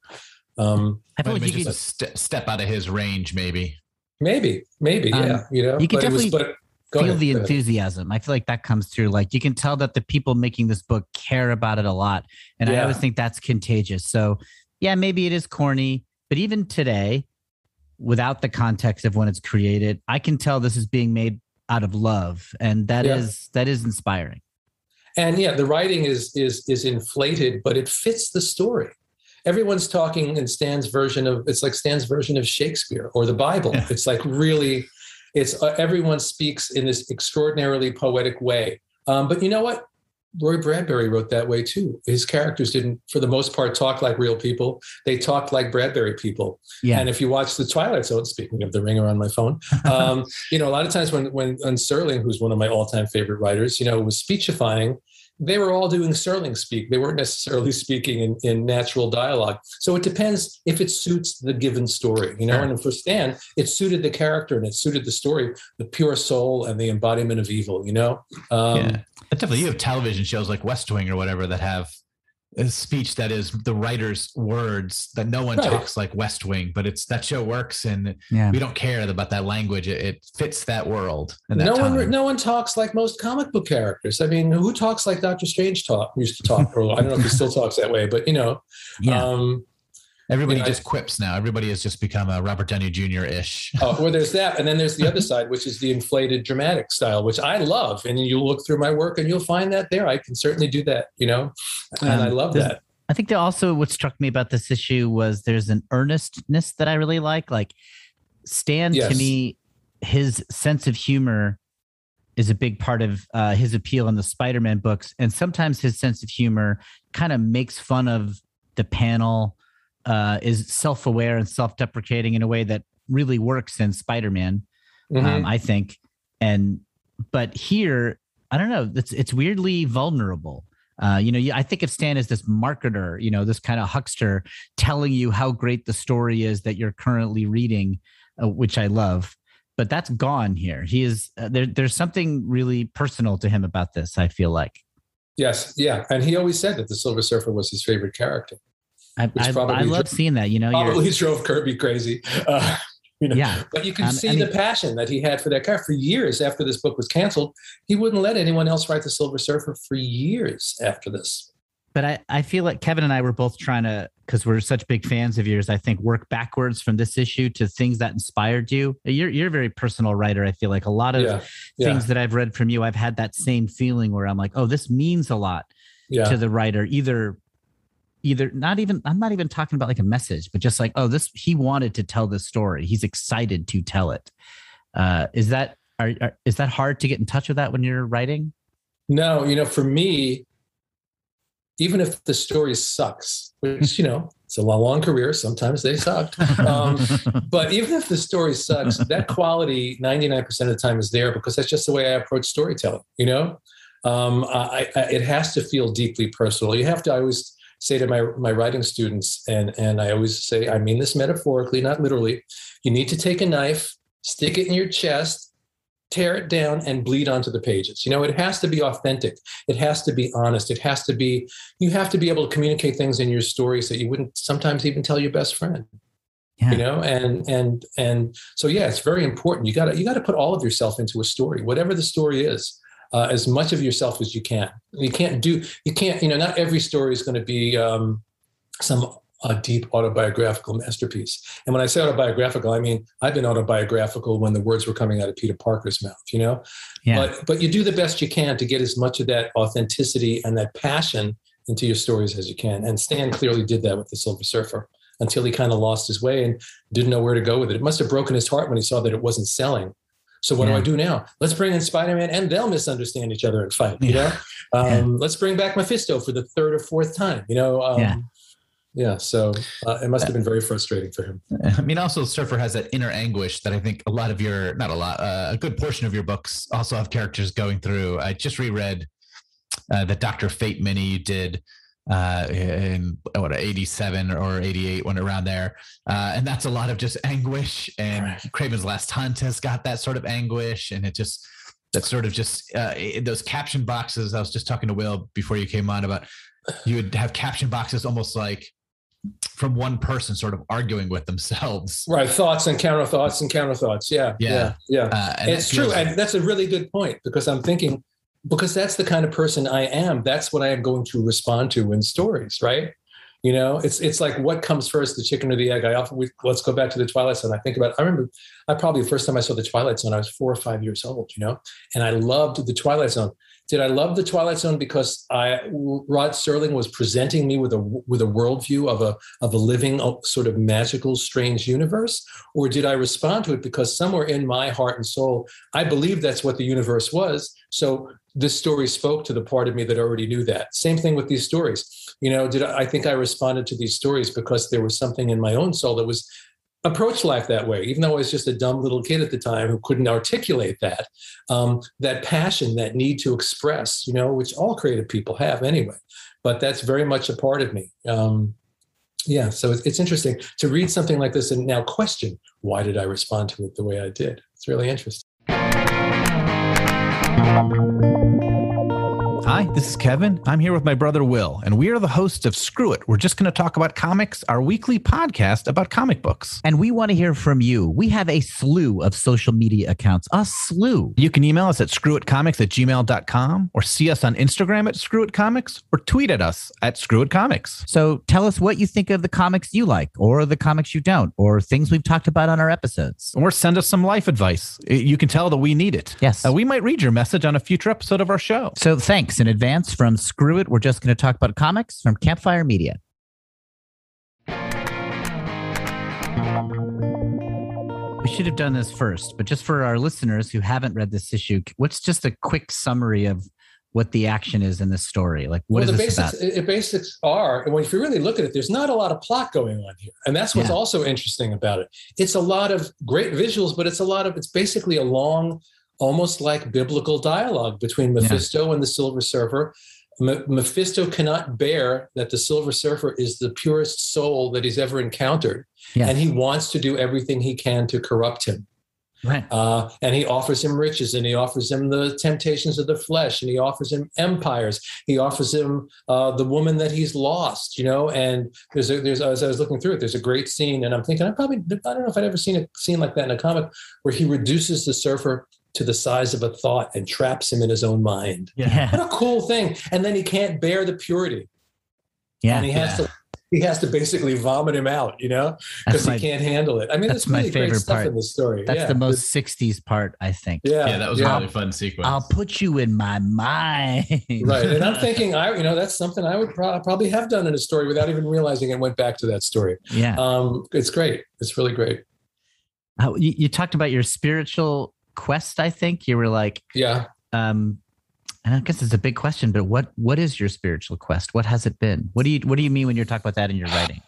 Um, I feel But like you maybe could, just ste- step out of his range, maybe. maybe, maybe, Um, yeah, you know. you could but it was- definitely but go feel ahead, the enthusiasm. I feel like that comes through. Like you can tell that the people making this book care about it a lot. And I always think that's contagious. So yeah, maybe it is corny, but even today, without the context of when it's created, I can tell this is being made out of love. And that is Yeah. that is inspiring. and yeah the writing is is is inflated but it fits the story everyone's talking in stan's version of it's like stan's version of shakespeare or the bible it's like really it's uh, everyone speaks in this extraordinarily poetic way. Um, but you know what? Ray bradbury wrote that way too. His characters didn't for the most part talk like real people. They talked like bradbury people. Yeah. and if you watch the Twilight Zone, speaking of the ringer on my phone, um, <laughs> you know, a lot of times when when when Serling, who's one of my all-time favorite writers, you know, was speechifying, they were all doing Serling speak. They weren't necessarily speaking in, in natural dialogue. So it depends if it suits the given story, you know. Sure. And for Stan, it suited the character and it suited the story, the pure soul and the embodiment of evil, you know. Um, yeah. Definitely, you have television shows like West Wing or whatever that have a speech that is the writer's words that no one Right. talks like West Wing, but it's that show works and yeah. we don't care about that language. It, it fits that world. And that no time. one, no one talks like most comic book characters. I mean, who talks like Doctor Strange talk used to talk? Or I don't know if he still talks that way, but you know, Yeah. um, Everybody you know, just quips now. Everybody has just become a Robert Downey Jr. ish. Oh, well, there's that, and then there's the other <laughs> side, which is the inflated dramatic style, which I love. And you look through my work, and you'll find that there. I can certainly do that, you know, and I Um, love there's- that. I think that also what struck me about this issue was there's an earnestness that I really like. Like Stan Yes. to me, his sense of humor is a big part of uh, his appeal in the Spider-Man books, and sometimes his sense of humor kind of makes fun of the panel, uh, is self-aware and self-deprecating in a way that really works in Spider-Man. Mhm. Um, I think, and but here, I don't know. It's it's weirdly vulnerable. Uh, you know, I think of Stan as this marketer, you know, this kind of huckster telling you how great the story is that you're currently reading, uh, which I love. But that's gone here. He is uh, there. There's something really personal to him about this. I feel like yes, yeah, and he always said that the Silver Surfer was his favorite character. I, I, I love dri- seeing that. You know, Probably drove Kirby crazy. Uh, you know, yeah, But you can Um, see I mean- the passion that he had for that character for years after this book was canceled. He wouldn't let anyone else write the Silver Surfer for years after this. but I, I feel like Kevin and I were both trying to, because we're such big fans of yours, I think work backwards from this issue to things that inspired you. You're, you're a very personal writer. I feel like a lot of Yeah, yeah, things that I've read from you, I've had that same feeling where I'm like, oh, this means a lot yeah. to the writer. Either, either not even, I'm not even talking about like a message, but just like, oh, this, he wanted to tell this story. He's excited to tell it. Uh, is that, are, are, is that hard to get in touch with that when you're writing? No, you know, for me, even if the story sucks, which you know, <laughs> it's a long, long career. Sometimes they suck. Um, but even if the story sucks, that quality 99% of the time is there because that's just the way I approach storytelling. You know, um, I, I, it has to feel deeply personal. You have to. I always say to my my writing students, and and I always say, I mean this metaphorically, not literally. You need to take a knife, stick it in your chest, tear it down, and bleed onto the pages. You know, it has to be authentic. It has to be honest. It has to be. You have to be able to communicate things in your stories that you wouldn't sometimes even tell your best friend Yeah. you know and and and so yeah it's very important you got to you got to put all of yourself into a story whatever the story is uh, as much of yourself as you can you can't do you can't you know not every story is going to be um, some uh, deep autobiographical masterpiece and when i say autobiographical i mean i've been autobiographical when the words were coming out of peter parker's mouth you know Yeah. but but you do the best you can to get as much of that authenticity and that passion into your stories as you can and stan clearly did that with the silver surfer until he kind of lost his way and didn't know where to go with it. It must have broken his heart when he saw that it wasn't selling. So what Yeah. do I do now? Let's bring in Spider-Man and they'll misunderstand each other and fight, you know? Um, Let's bring back Mephisto for the third or fourth time, you know? Um, Yeah. yeah. So uh, it must have been very frustrating for him. <laughs> I mean, also Surfer has that inner anguish that I think a lot of your, not a lot, uh, a good portion of your books also have characters going through. I just reread uh, the Doctor Fate mini you did uh, in what 87 or 88 when around there, uh, and that's a lot of just anguish. And Right. Kraven's Last Hunt has got that sort of anguish, and it just that sort of just uh, those caption boxes. I was just talking to Will before you came on about you would have caption boxes almost like from one person sort of arguing with themselves. Right. Thoughts and counter thoughts and counter thoughts. Yeah. Yeah. Yeah. Yeah. Uh, it's true. feels- And that's a really good point because I'm thinking, because that's the kind of person I am. That's what I am going to respond to in stories, right? You know, it's it's like what comes first, the chicken or the egg. I often we, let's go back to the Twilight Zone. I think about. I remember, I probably the first time I saw the Twilight Zone, I was four or five years old. You know, and I loved the Twilight Zone. Did I love the Twilight Zone because I Rod Serling was presenting me with a with a worldview of a of a living uh, sort of magical, strange universe, or did I respond to it because somewhere in my heart and soul I believe that's what the universe was. So this story spoke to the part of me that already knew that. Same thing with these stories. You know, did I, I think I responded to these stories because there was something in my own soul that was approached life that way, even though I was just a dumb little kid at the time who couldn't articulate that. Um, that passion, that need to express, you know, which all creative people have anyway. But that's very much a part of me. Um, yeah, so it's, it's interesting to read something like this and now question why did I respond to it the way I did. It's really interesting. Música Hi, this is Kevin. I'm here with my brother Will, and we are the hosts of Screw It. We're just going to talk about comics, our weekly podcast about comic books. And we want to hear from you. We have a slew of social media accounts, a slew. You can email us at screwitcomics at gmail.com or see us on Instagram at screwitcomics or tweet at us at screwitcomics. So tell us what you think of the comics you like, or the comics you don't, or things we've talked about on our episodes. Or send us some life advice. You can tell that we need it. Yes. Uh, we might read your message on a future episode of our show. So thanks. In advance from Screw It. We're just going to talk about comics from Campfire Media. We should have done this first, but just for our listeners who haven't read this issue, what's just a quick summary of what the action is in this story? Like, what well, is the basics, about? It, basics are, and when if you really look at it, there's not a lot of plot going on here, and that's what's Yeah. also interesting about it. It's a lot of great visuals, but it's a lot of it's basically a long, almost like biblical dialogue between Yeah. Mephisto and the Silver Surfer. Mephisto cannot bear that the Silver Surfer is the purest soul that he's ever encountered, Yes. and he wants to do everything he can to corrupt him. right. Uh, and he offers him riches and he offers him the temptations of the flesh and he offers him empires. He offers him uh, the woman that he's lost, you know. And there's a, there's as I was looking through it, there's a great scene, and I'm thinking I probably I don't know if I'd ever seen a scene like that in a comic where he reduces the surfer to the size of a thought and traps him in his own mind. Yeah. What a cool thing! And then he can't bear the purity, Yeah. and he has to he has to basically vomit him out, you know, because he can't handle it. I mean, that's there's my really great favorite part. in this story. that's Yeah. the most 60s part, I think. Yeah, Yeah, that was yeah. a really fun sequence. I'll put you in my mind. right and i'm <laughs> thinking i you know that's something i would pro- probably have done in a story without even realizing it went back to that story Yeah. um it's great it's really great How, you, you talked about your spiritual quest, I think. You were like, yeah um, and I guess it's a big question, but what what is your spiritual quest? What has it been? What do you what do you mean when you're talking about that in your <sighs> writing?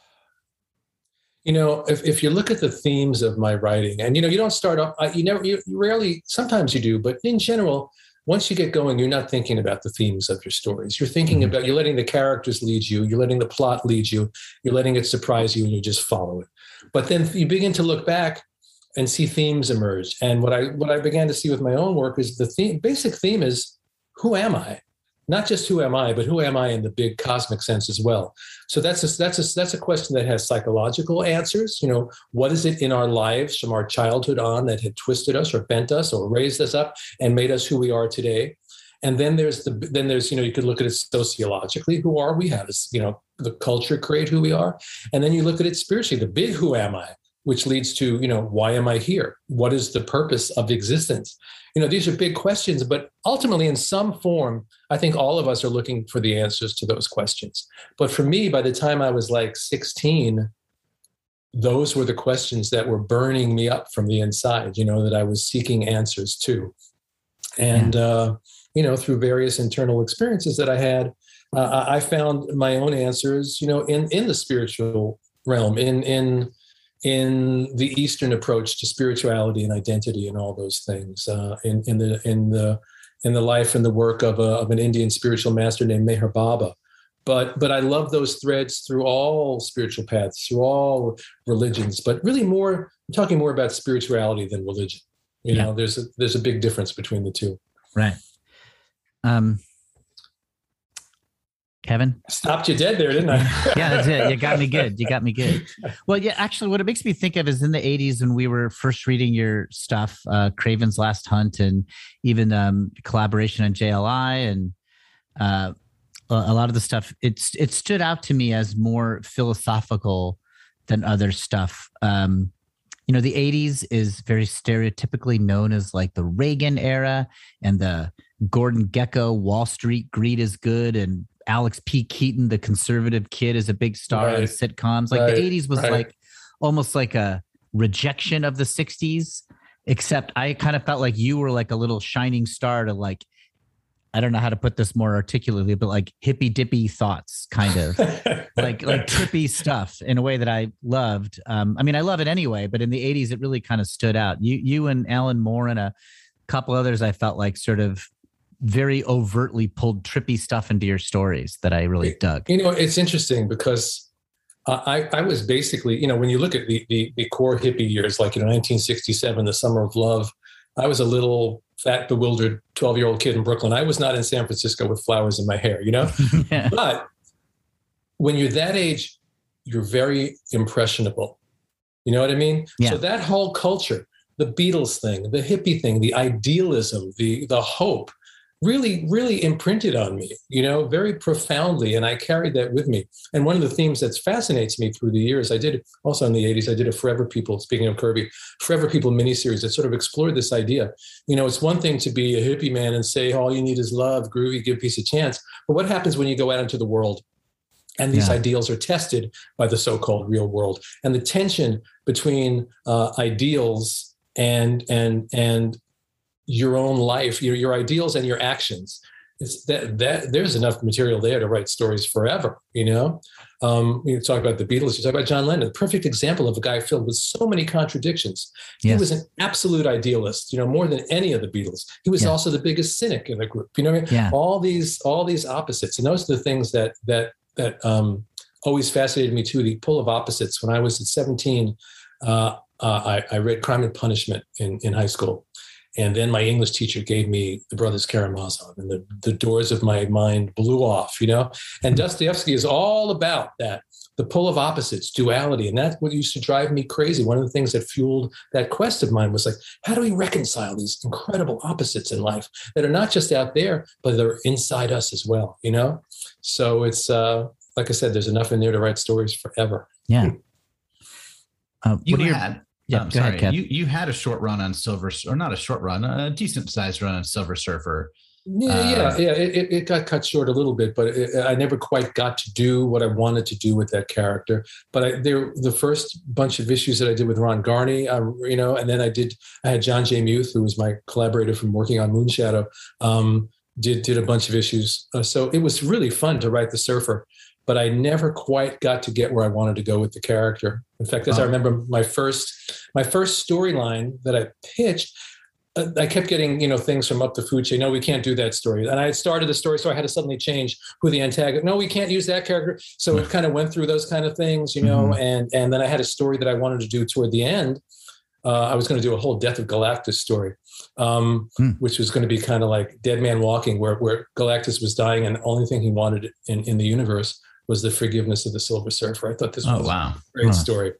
you know if, if you look at the themes of my writing and you know you don't start off uh, you never you, you rarely sometimes you do but in general once you get going you're not thinking about the themes of your stories you're thinking Mhm. about you're letting the characters lead you you're letting the plot lead you you're letting it surprise you and you just follow it but then you begin to look back and see themes emerge and what i what i began to see with my own work is the theme basic theme is who am i not just who am I, but who am I in the big cosmic sense as well. So that's a, that's a, that's a question that has psychological answers. You know, what is it in our lives from our childhood on that had twisted us or bent us or raised us up and made us who we are today? And then there's the then there's you know you could look at it sociologically. Who are we? How does you know the culture create who we are? And then you look at it spiritually. The big who am I, which leads to you know why am I here? What is the purpose of existence? You know these are big questions, but ultimately in some form I think all of us are looking for the answers to those questions. But for me, by the time I was like 16, those were the questions that were burning me up from the inside, you know, that I was seeking answers to. And, uh, you know, through various internal experiences that I had, uh, I I found my own answers, you know, in, in the spiritual realm, in, in, in the Eastern approach to spirituality and identity and all those things, uh, in, in the, in the, in the life and the work of, a, of an Indian spiritual master named Meher Baba. But but I love those threads through all spiritual paths, through all religions. But really, more I'm talking more about spirituality than religion. You Yeah. know, there's a, there's a big difference between the two. Right. Um, Kevin. Stopped you dead there, didn't I? <laughs> Yeah, that's it. You got me good. You got me good. <laughs> Well, yeah, actually, what it makes me think of is in the 80s when we were first reading your stuff, uh, Kraven's Last Hunt, and even um, collaboration on JLI and uh, a a lot of the stuff, it's it stood out to me as more philosophical than other stuff. Um, you know, the 80s is very stereotypically known as like the Reagan era and the Gordon Gekko Wall Street greed is good and Alex P. Keaton, the conservative kid, is a big star in sitcoms. Like Right. the 80s was Right. like almost like a rejection of the 60s, except I kind of felt like you were like a little shining star to like, I don't know how to put this more articulately, but like hippy dippy thoughts, kind of <laughs> like like trippy stuff in a way that I loved. Um, I mean, I love it anyway, but in the '80s, it really kind of stood out. You you and Alan Moore and a couple others, I felt like sort of very overtly pulled trippy stuff into your stories that I really dug. You know, it's interesting because uh, I, I was basically, you know, when you look at the, the, the core hippie years, like, you know, 1967, the summer of love, I was a little fat, bewildered 12 year old kid in Brooklyn. I was not in San Francisco with flowers in my hair, you know? yeah. <laughs> <laughs> But when you're that age, you're very impressionable. You know what I mean? Yeah. So that whole culture, the Beatles thing, the hippie thing, the idealism, the the hope, really, really imprinted on me, you know, very profoundly. And I carried that with me. And one of the themes that fascinates me through the years, I did also in the 80s, I did a Forever People, speaking of Kirby, Forever People miniseries that sort of explored this idea. You know, it's one thing to be a hippie man and say, all you need is love, groovy, give peace a chance. But what happens when you go out into the world and these Yeah. ideals are tested by the so-called real world and the tension between uh, ideals and and and your own life your, your ideals and your actions. It's that that there's enough material there to write stories forever you know? Um, you talk about the beatles you talk about john lennon perfect example of a guy filled with so many contradictions. He was an absolute idealist you know more than any of the beatles. He was Yeah. also the biggest cynic in the group you know what i mean? Yeah. all these all these opposites and those are the things that that that um, always fascinated me too the pull of opposites. When i was at 17 uh, uh, I, I read crime and punishment in, in high school and then my english teacher gave me the brothers karamazov and the, the doors of my mind blew off you know? And dostoevsky is all about that the pull of opposites duality and that's what used to drive me crazy. One of the things that fueled that quest of mine was like how do we reconcile these incredible opposites in life that are not just out there but they're inside us as well you know? So it's uh like i said there's enough in there to write stories forever. Yeah. Uh, You what are your- had, yeah, um, go ahead, sorry, you you had a short run on Silver, or not a short run, a decent sized run on Silver Surfer. Yeah, Uh, yeah, yeah. It, it- it got cut short a little bit, but it, I never quite got to do what I wanted to do with that character. But I, there, the first bunch of issues that I did with Ron Garney, uh, you know, and then I did. I had John J. Muth, who was my collaborator from working on Moonshadow, um, did did a bunch of issues. Uh, so it was really fun to write the Surfer. But I never quite got to get where I wanted to go with the character. In fact, as I Oh. remember, my first my first storyline that I pitched uh, I kept getting, you know, things from up the food chain. No, we can't do that story. And I had started the story, so I had to suddenly change who the antagonist. No, we can't use that character. So it kind of went through those kind of things, you know. And and then I had a story that I wanted to do toward the end. Uh, I was going to do a whole Death of Galactus story, um, Hmm. which was going to be kind of like Dead Man Walking, where where Galactus was dying, and the only thing he wanted in in the universe was the forgiveness of the Silver Surfer. I thought this Oh was wow! great Huh. story.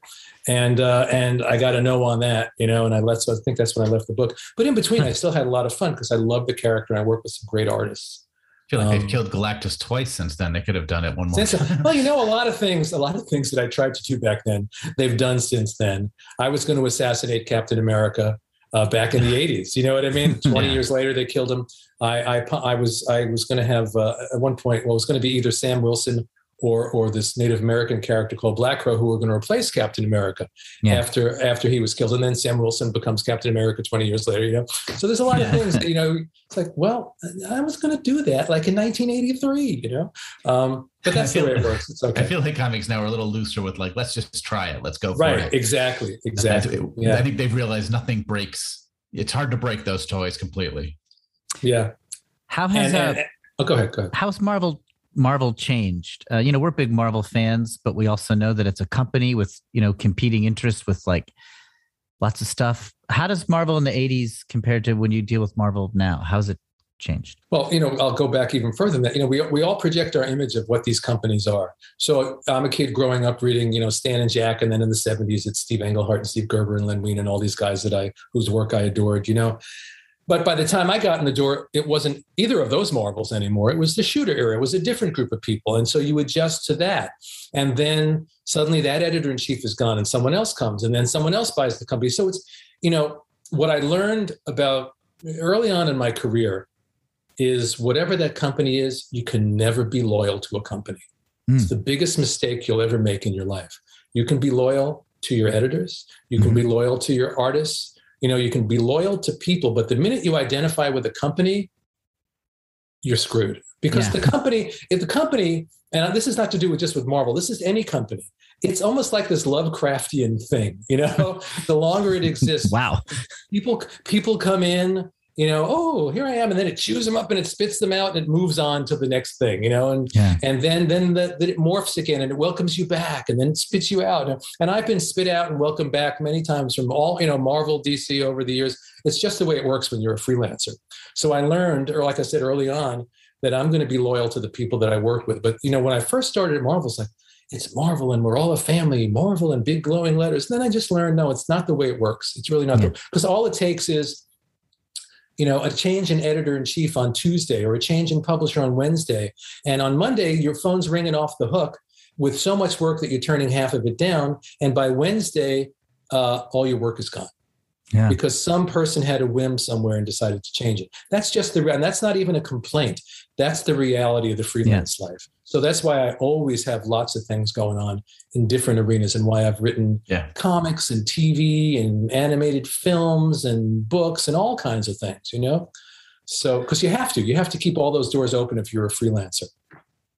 And uh, and I got a no on that, you know, and I let so I think that's when I left the book. But in between, I still had a lot of fun because I loved the character and I worked with some great artists. I feel like Um, they've killed Galactus twice since then. They could have done it one more. Time. well, you know, a lot of things, a lot of things that I tried to do back then, they've done since then. I was going to assassinate Captain America uh, back in the <laughs> '80s. You know what I mean? Twenty Yeah. years later, they killed him. I I, I was I was going to have uh, at one point. Well, it was going to be either Sam Wilson or or this Native American character called Black Crow, who were going to replace Captain America Yeah. after after he was killed, and then Sam Wilson becomes Captain America 20 years later. You know, so there's a lot of things that you know. It's like, well, I was going to do that like in 1983. You know, um, but that's the way it works. It's okay. I feel like comics now are a little looser with like, let's just try it. Let's go for it. Right? it. Exactly. Exactly. think- Yeah. I think they've realized nothing breaks. It's hard to break those toys completely. Yeah. How has And, uh, and- oh, go ahead. Go ahead. how's Marvel Marvel changed? Uh, you know, we're big Marvel fans, but we also know that it's a company with you know competing interests with like lots of stuff. How does Marvel in the '80s compare to when you deal with Marvel now? How's it changed? Well, you know, I'll go back even further than that. You know, we, we all project our image of what these companies are. So I'm a kid growing up reading, you know, Stan and Jack, and then in the 70s, it's Steve Englehart and Steve Gerber and Len Wein and all these guys that I whose work I adored, you know. But by the time I got in the door, it wasn't either of those Marvels anymore. It was the shooter era. It was a different group of people. And so you adjust to that. And then suddenly that editor in chief is gone and someone else comes and then someone else buys the company. So it's, you know, what I learned about early on in my career is whatever that company is, you can never be loyal to a company. Mm. It's the biggest mistake you'll ever make in your life. You can be loyal to your editors, you can be loyal to your artists, you know, you can be loyal to people, but the minute you identify with a company, you're screwed. Because Yeah. the company, if the company, and this is not to do with just with Marvel, this is any company. It's almost like this Lovecraftian thing, you know. <laughs> the longer it exists, Wow. people people come in you know oh here i am and then it chews them up and it spits them out and it moves on to the next thing you know and Yeah. and then then the, then it morphs again and it welcomes you back and then it spits you out and i've been spit out and welcomed back many times from all you know marvel dc over the years it's just the way it works when you're a freelancer so i learned or like i said early on that i'm going to be loyal to the people that i work with but you know when i first started at marvel it's like it's Marvel and we're all a family, Marvel and big glowing letters. And then I just learned, no, it's not the way it works. It's really not Yeah. because all it takes is you know, a change in editor in chief on Tuesday or a change in publisher on Wednesday. And on Monday, your phone's ringing off the hook with so much work that you're turning half of it down. And by Wednesday, uh, all your work is gone. Yeah. Because some person had a whim somewhere and decided to change it. That's just the, and that's not even a complaint. That's the reality of the freelance life. So that's why I always have lots of things going on in different arenas and why I've written Yeah. comics and TV and animated films and books and all kinds of things, you know? So, because you have to, you have to keep all those doors open if you're a freelancer.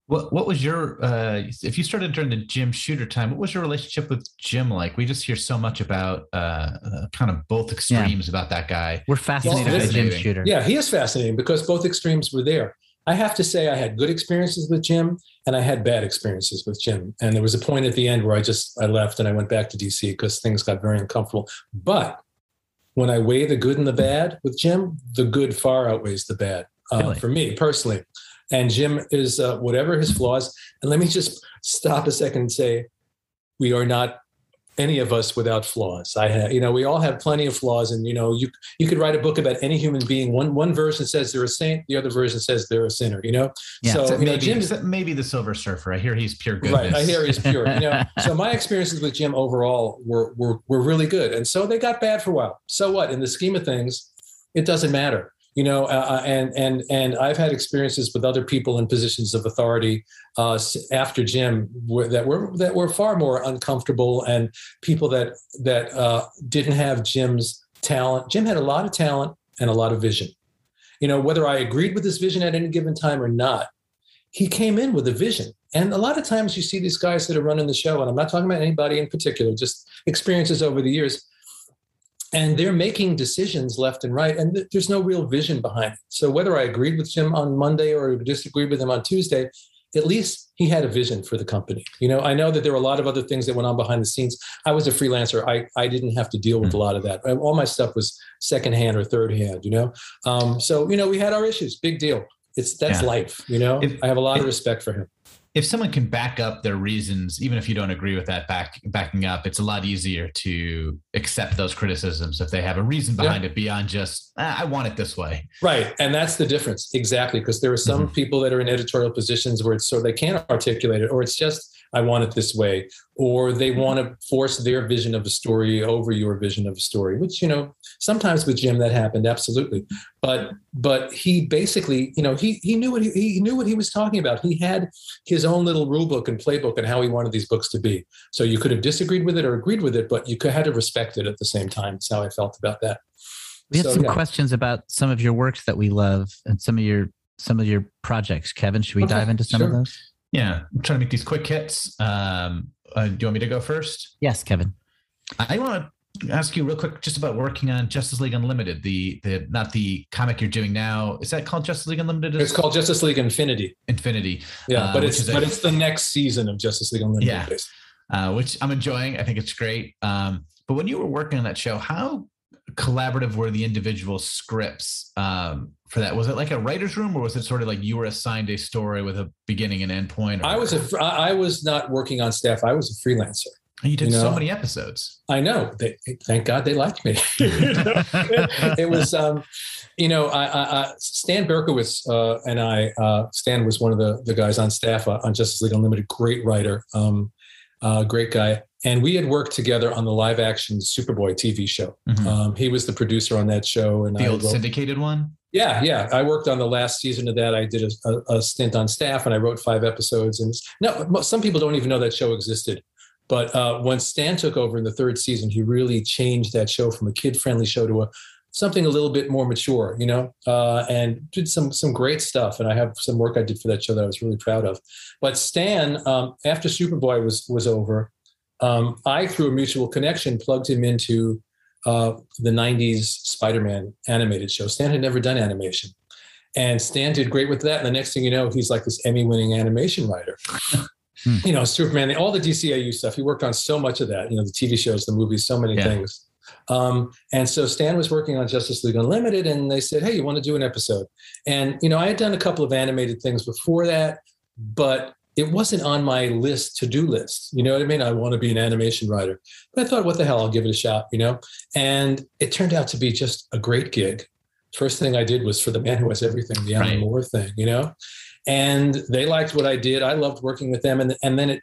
What what was your uh if you started during the Jim Shooter time, what was your relationship with Jim like? We just hear so much about uh, uh kind of both extremes about that guy. We're fascinated by Jim. Shooter. Yeah, he is fascinating because both extremes were there. I have to say, I had good experiences with Jim and I had bad experiences with Jim. And there was a point at the end where I just I left and I went back to DC because things got very uncomfortable. But when I weigh the good and the bad with Jim, the good far outweighs the bad uh, Really? for me personally. And Jim is uh, whatever his flaws. And let me just stop a second and say, we are not any of us without flaws. I have, you know, we all have plenty of flaws, and you know, you you could write a book about any human being. One one version says they're a saint, the other version says they're a sinner. You know, Yeah. so Except you know, maybe, Jim. maybe the Silver Surfer. I hear he's pure goodness. Right, I hear he's pure. You know, <laughs> so my experiences with Jim overall were were were really good, and so they got bad for a while. So what? In the scheme of things, it doesn't matter. You know, uh, uh, and and and I've had experiences with other people in positions of authority uh, after Jim were, that were that were far more uncomfortable, and people that that uh, didn't have Jim's talent. Jim had a lot of talent and a lot of vision. You know, whether I agreed with his vision at any given time or not, he came in with a vision. And a lot of times you see these guys that are running the show, and I'm not talking about anybody in particular, just experiences over the years. And they're making decisions left and right, and th- there's no real vision behind it. So whether I agreed with Jim on Monday or disagreed with him on Tuesday, at least he had a vision for the company. You know, I know that there were a lot of other things that went on behind the scenes. I was a freelancer. I, I didn't have to deal with a lot of that. All my stuff was secondhand or third hand, you know? Um, so, you know, we had our issues, big deal. It's that's Yeah. life, you know? I have a lot of respect for him. If someone can back up their reasons, even if you don't agree with that back backing up, it's a lot easier to accept those criticisms if they have a reason behind it beyond just "Ah, I want it this way. Right. And that's the difference. Exactly. Because there are some people that are in editorial positions where it's so they can't articulate it, or it's just, I want it this way, or they mm-hmm. want to force their vision of a story over your vision of a story, which, you know, sometimes with Jim that happened, absolutely. But but he basically, you know, he he knew what he, he knew what he was talking about. He had his own little rule book and playbook and how he wanted these books to be. So you could have disagreed with it or agreed with it, but you could, had to respect it at the same time. That's how I felt about that. We had So, some yeah. questions about some of your works that we love and some of your some of your projects. Kevin, should we Okay, dive into some of those? Yeah, I'm trying to make these quick hits. Um, uh, do you want me to go first? Yes, Kevin. I want to ask you real quick just about working on Justice League Unlimited. The the not the comic you're doing now. Is that called Justice League Unlimited? It's called Justice League Infinity. Infinity. Yeah, uh, but which it's is a- but it's the next season of Justice League Unlimited. Yeah. uh, which I'm enjoying. I think it's great. Um, but when you were working on that show, how collaborative were the individual scripts um, for that? Was it like a writer's room, or was it sort of like you were assigned a story with a beginning and end point? Or, I was a I was not working on staff. I was a freelancer. you did you so many episodes. I know. They, thank God they liked me. <laughs> It, <laughs> it was, um, you know, I, I, I, Stan Berkowitz uh, and I. Uh, Stan was one of the the guys on staff uh, on Justice League Unlimited. Great writer, um, uh, great guy. And we had worked together on the live action Superboy TV show. Mhm. Um, he was the producer on that show, and the I old wrote- syndicated one. Yeah, yeah. I worked on the last season of that. I did a, a, a stint on staff, and I wrote five episodes. And no, some people don't even know that show existed. But uh, when Stan took over in the third season, he really changed that show from a kid-friendly show to a something a little bit more mature, you know, uh, and did some some great stuff. And I have some work I did for that show that I was really proud of. But Stan, um, after Superboy was was over, um, I through a mutual connection plugged him into uh, the 90s Spider-Man animated show. Stan had never done animation. And Stan did great with that. And the next thing you know, he's like this Emmy-winning animation writer. Hmm. You know, Superman, all the DCAU stuff. He worked on so much of that. You know, the TV shows, the movies, so many Yeah. things. Um, and so Stan was working on Justice League Unlimited, and they said, "Hey, you want to do an episode?" And you know, I had done a couple of animated things before that, but it wasn't on my list to do list. You know what I mean? I want to be an animation writer, but I thought, what the hell? I'll give it a shot. You know, and it turned out to be just a great gig, First thing I did was for the man who has everything, the Alan Right. Moore thing, you know, and they liked what I did. I loved working with them, and and then it.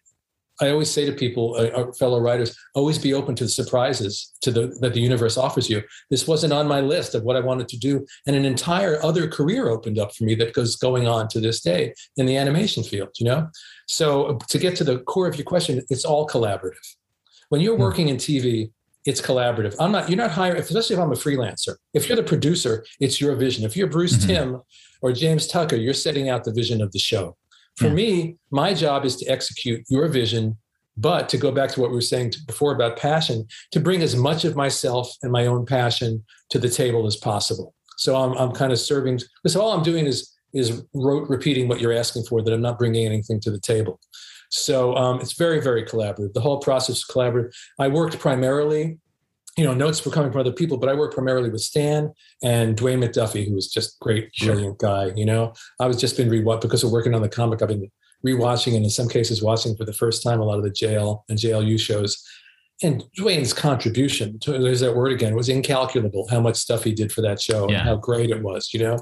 I always say to people, uh, uh, fellow writers, always be open to the surprises to the that the universe offers you. This wasn't on my list of what I wanted to do, and an entire other career opened up for me that goes going on to this day in the animation field. You know, so uh, to get to the core of your question, it's all collaborative. When you're Hmm. working in TV, it's collaborative. I'm not. You're not hiring, especially if I'm a freelancer. If you're the producer, it's your vision. If you're Bruce Mm-hmm. Mhm. Timm or James Tucker, you're setting out the vision of the show. For Yeah. me, my job is to execute your vision, but to go back to what we were saying before about passion, to bring as much of myself and my own passion to the table as possible. So I'm, I'm kind of serving. So all I'm doing is is ro- repeating what you're asking for. That I'm not bringing anything to the table. So um, it's very very collaborative. The whole process is collaborative. I worked primarily. You know, notes were coming from other people, but I worked primarily with Stan and Dwayne McDuffie, who was just great, brilliant guy. You know, I was just been rewatched because of working on the comic. I've been rewatching and in some cases watching for the first time a lot of the JL and JLU shows. And Dwayne's contribution, to, there's that word again, was incalculable how much stuff he did for that show Yeah. and how great it was, you know?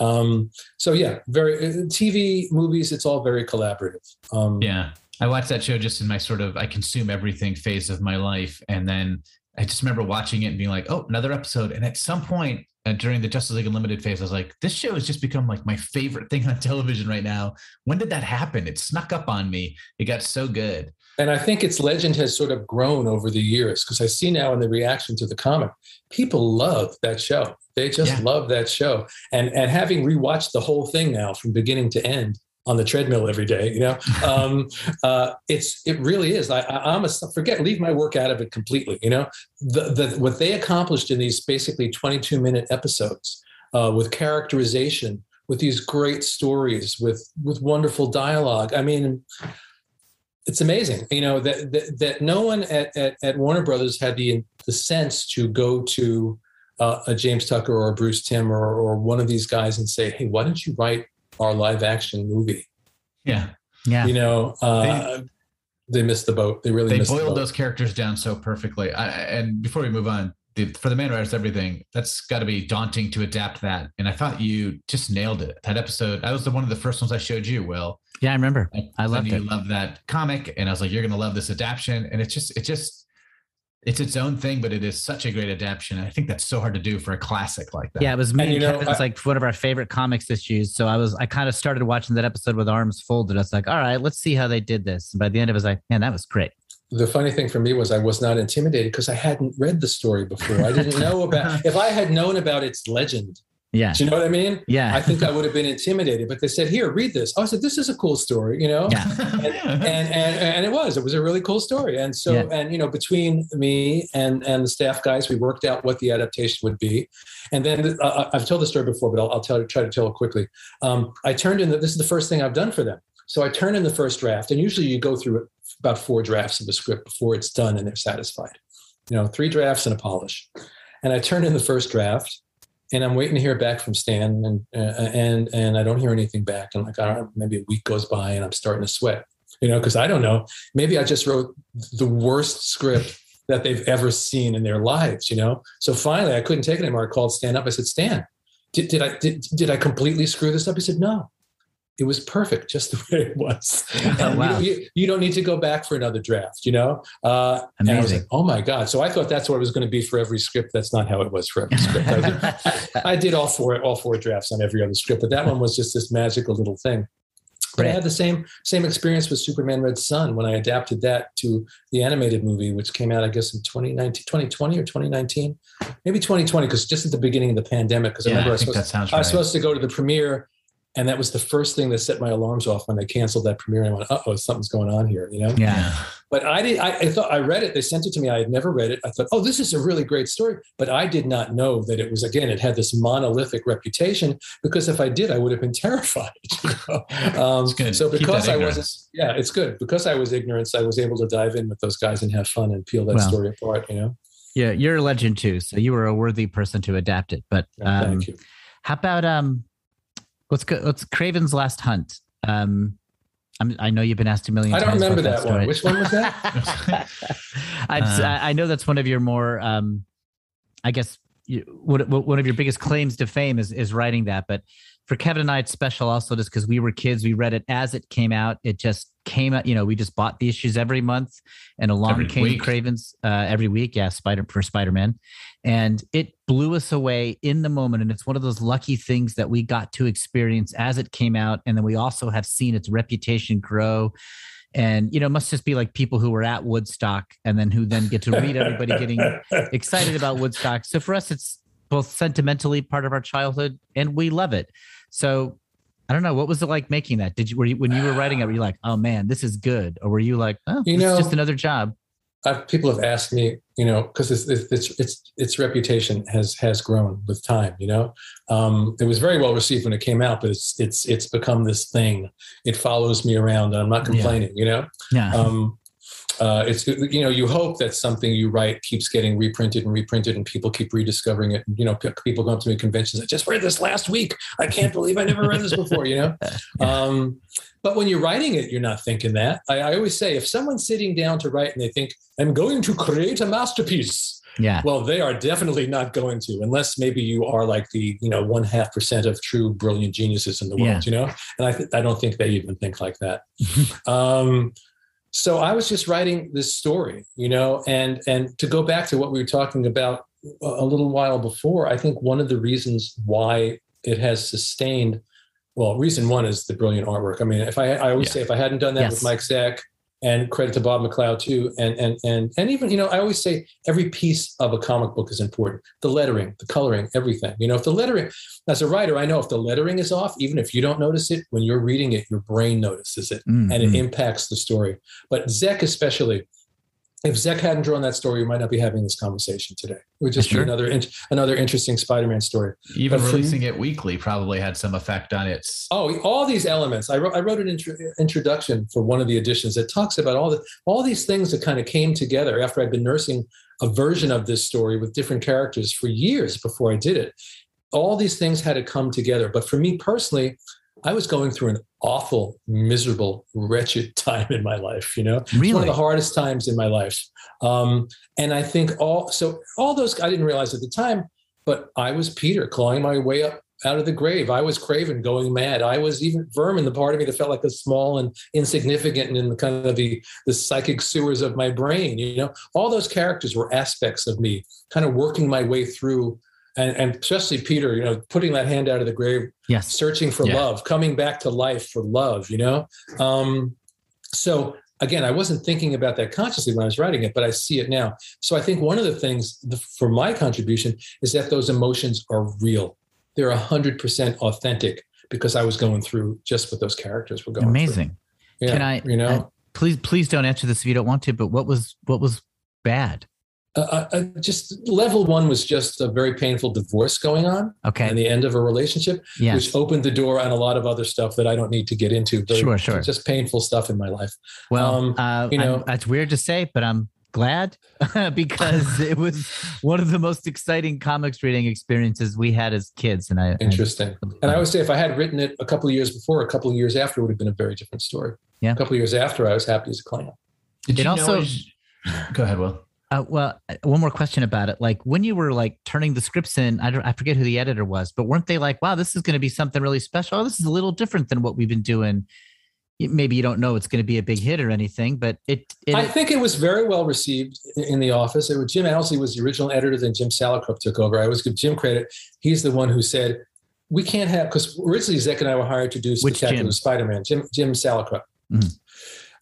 Um, so, yeah, very uh, TV, movies, it's all very collaborative. Um, Yeah. I watched that show just in my sort of I consume everything phase of my life. And then I just remember watching it and being like, oh, another episode. And at some point uh, during the Justice League Unlimited phase, I was like, this show has just become like my favorite thing on <laughs> television right now. When did that happen? It snuck up on me. It got so good. And I think its legend has sort of grown over the years because I see now in the reaction to the comic, people love that show. They just Yeah. love that show. And and having rewatched the whole thing now from beginning to end on the treadmill every day, you know, um, <laughs> uh, it's it really is. I, I, I'm a forget leave my work out of it completely. You know, the, the what they accomplished in these basically 22 minute episodes uh, with characterization, with these great stories, with with wonderful dialogue. I mean it's amazing, you know, that that, that no one at, at, at Warner Brothers had the the sense to go to uh, a James Tucker or a Bruce Timm or, or one of these guys and say, "Hey, why don't you write our live action movie?" Yeah. Yeah. You know, uh, they, missed the boat. They really they missed the boiled boat. those characters down so perfectly. I, and before we move on, the, for the man who writes everything, that's got to be daunting to adapt that. And I thought you just nailed it. That episode, I was the one of the first ones I showed you. Will Yeah, I remember. I loved loved you it. love that comic, and I was like, you're gonna love this adaptation. And it's just, it just, it's its own thing, but it is such a great adaptation. I think that's so hard to do for a classic like that. Yeah, it was me And, and, you know, Kevin's I- like one of our favorite comics issues. So I was I kind of started watching that episode with arms folded. I was like, all right, let's see how they did this. And by the end, of it was like, man, that was great. the funny thing for me was I was not intimidated because I hadn't read the story before. I didn't <laughs> know about. if I had known about its legend, Yeah, do you know what I mean? yeah, I think I would have been intimidated. But they said, "Here, read this." I said, "This is a cool story," you know. yeah. <laughs> and and and it was it was a really cool story and so Yeah. and you know between me and and the staff guys we worked out what the adaptation would be and then uh, i've told the story before but i'll, I'll tell try to tell it quickly um, i turned in the, this is the first thing i've done for them so i turned in the first draft and usually you go through about four drafts of the script before it's done and they're satisfied you know three drafts and a polish and i turned in the first draft and I'm waiting to hear back from Stan, and uh, and and I don't hear anything back. And like, I don't maybe a week goes by, and I'm starting to sweat, you know, because I don't know. Maybe I just wrote the worst script that they've ever seen in their lives, you know. So finally, I couldn't take it anymore. I called Stan up. I said, Stan, did, did I did, did I completely screw this up? He said, No, it was perfect, just the <laughs> way it was. And wow. you, you, you don't need to go back for another draft, you know. Uh, and I was Amazing. like, oh my god! So I thought that's what it was going to be for every script. That's not how it was for every script. I did, <laughs> I did all four all four drafts on every other script, but that one was just this magical little thing. But I had the same same experience with Superman Red Sun when I adapted that to the animated movie, which came out, I guess, in 2019, 2020 or 2019, maybe 2020, because just at the beginning of the pandemic. Because I remember I was, supposed, sounds I was supposed to go to the premiere, and that was the first thing that set my alarms off when they canceled that premiere. I went, "Uh oh, something's going on here," you know. yeah, But I did. I, I thought I read it. They sent it to me. I had never read it. I thought, oh, this is a really great story. But I did not know that it was. Again, it had this monolithic reputation. Because if I did, I would have been <laughs> terrified. you know? um, It's good. So because I wasn't, yeah, it's good. Because I was ignorant, I was able to dive in with those guys and have fun and peel that story apart. You know. yeah. You're a legend too, so you were a worthy person to adapt it. But um, Thank you. how about um, what's go, what's Kraven's Last Hunt? Um, I'm, I know you've been asked a million. I don't remember about that one. Which one was that? <laughs> <laughs> I, Uh. I I know that's one of your more, um, I guess, you, what, what, one of your biggest claims to fame is is writing that. But for Kevin and I, it's special also just because we were kids. We read it as it came out. It just came out. You know, we just bought the issues every month, and along Every came week. Kraven's uh, every week. Yeah, Spider for Spider Man, and it blew us away in the moment. And it's one of those lucky things that we got to experience as it came out, and then we also have seen its reputation grow. And you know, it must just be like people who were at Woodstock, and then who then get to read everybody getting <laughs> excited about Woodstock. So for us, it's both sentimentally part of our childhood, and we love it. So I don't know, what was it like making that? Did you were you when you were writing it, were you like, oh man, this is good, or were you like, oh, You know- just another job? I've, people have asked me, you know, because its, its its its its reputation has has grown with time. You know, um, it was very well received when it came out, but it's it's it's become this thing. It follows me around, and I'm not Yeah. complaining. You know, Yeah, um, uh, it's you know you hope that something you write keeps getting reprinted and reprinted, and people keep rediscovering it. You know, people come to me at conventions. I just read this last week. I can't believe I never read this before. You know, <laughs> um, but when you're writing it, you're not thinking that. I, I always say if someone's sitting down to write and they think I'm going to create a masterpiece, yeah, well, they are definitely not going to, unless maybe you are like the you know one half percent of true brilliant geniuses in the world, Yeah. you know. And I th- I don't think they even think like that. <laughs> um, so I was just writing this story, you know, and and to go back to what we were talking about a little while before, I think one of the reasons why it has sustained. Well, reason one is the brilliant artwork. I mean, if I, I always say, if I hadn't done that Yes. with Mike Zeck, and credit to Bob McLeod too. And and and and even you know, I always say every piece of a comic book is important. The lettering, the coloring, everything. You know, if the lettering, as a writer, I know if the lettering is off, even if you don't notice it, when you're reading it, your brain notices it Mm, and it impacts the story. But Zeck especially. If Zeck hadn't drawn that story, we might not be having this conversation today. It would just Sure. be another in- another interesting Spider-Man story. Even But releasing it weekly probably had some effect on its. Oh, all these elements. I wrote, I wrote an intro, introduction for one of the editions that talks about all the all these things that kind of came together after I'd been nursing a version of this story with different characters for years before I did it. All these things had to come together. But for me personally, I was going through an awful, miserable, wretched <laughs> time in my life. You know, it's one of the hardest times in my life. Um, and I think all so all those I didn't realize at the time, but I was Peter clawing my way up out of the grave. I was Kraven going mad. I was even Vermin, the part of me that felt like a small and insignificant and in the kind of the the psychic sewers of my brain. You know, all those characters were aspects of me, kind of working my way through. And, and especially Peter, you know, putting that hand out of the grave yes, searching for Yeah. love, coming back to life for love, you know? Um, so again, I wasn't thinking about that consciously when I was writing it, but I see it now. So I think one of the things the, for my contribution is that those emotions are real. They're 100% authentic because I was going through just what those characters were going amazing. through. Yeah, Can I- you know, uh, Please, please don't answer this if you don't want to. But what was what was bad? Uh, uh, just level one was just a very painful divorce going on Okay, and the end of a relationship. yes, which opened the door on a lot of other stuff that I don't need to get into. Very- Sure, sure. Just painful stuff in my life. Well, Um, uh, you know- I'm- that's weird to say, but I'm glad <laughs> because it was one of the most exciting comics reading experiences we had as kids. And I, Interesting. And I always say if I had written it a couple of years before, a couple of years after, it would have been a very different story. Yeah. A couple of years after, I was happy as a clown. Did It you also- know Go ahead, Will. Uh, well, uh, one more question about it. Like when you were like turning the scripts in, I don't, I forget who the editor was, but weren't they like, "Wow, this is going to be something really special. Oh, this is a little different than what we've been doing." Maybe you don't know it's going to be a big hit or anything, but it. it I think it was very well received in- the office. It was Jim Owsley was the original editor, then Jim Salicrup took over. I always give Jim credit. He's the one who said, we can't have, because originally Zeck and I were hired to do Spectacular? Spider-Man, Jim, Jim Salicrup. Mhm.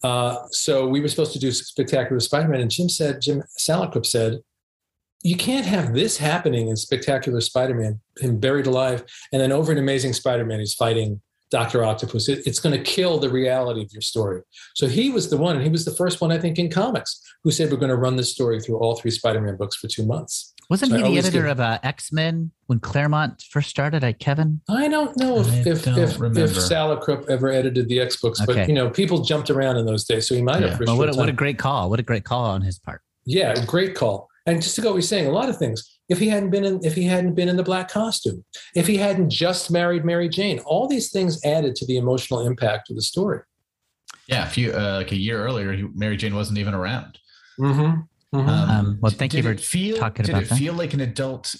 Uh, so we were supposed to do Spectacular Spider-Man, and Jim said, Jim Salicrup said, you can't have this happening in Spectacular Spider-Man, him buried alive, and then over in Amazing Spider-Man, he's fighting Dr. Octopus. It- it's going to kill the reality of your story. So he was the one, and he was the first one, I think, in comics who said we're going to run this story through all three Spider-Man books for two months. Wasn't so he I the editor give- of uh, X Men when Claremont first started? I Kevin. I don't know if I if, don't if, if Salicrup ever edited the X books, but you know, people jumped around in those days, so he might Yeah. have. For Well, what a, what a great call! What a great call on his part. Yeah, great call. And just to go, he's saying a lot of things. If he hadn't been in, if he hadn't been in the black costume, if he hadn't just married Mary Jane, all these things added to the emotional impact of the story. Yeah, a few uh, like a year earlier, he, Mary Jane wasn't even around. Mm-hmm. Um, Um, well, thank you for it feel, talking did about it feel like an adult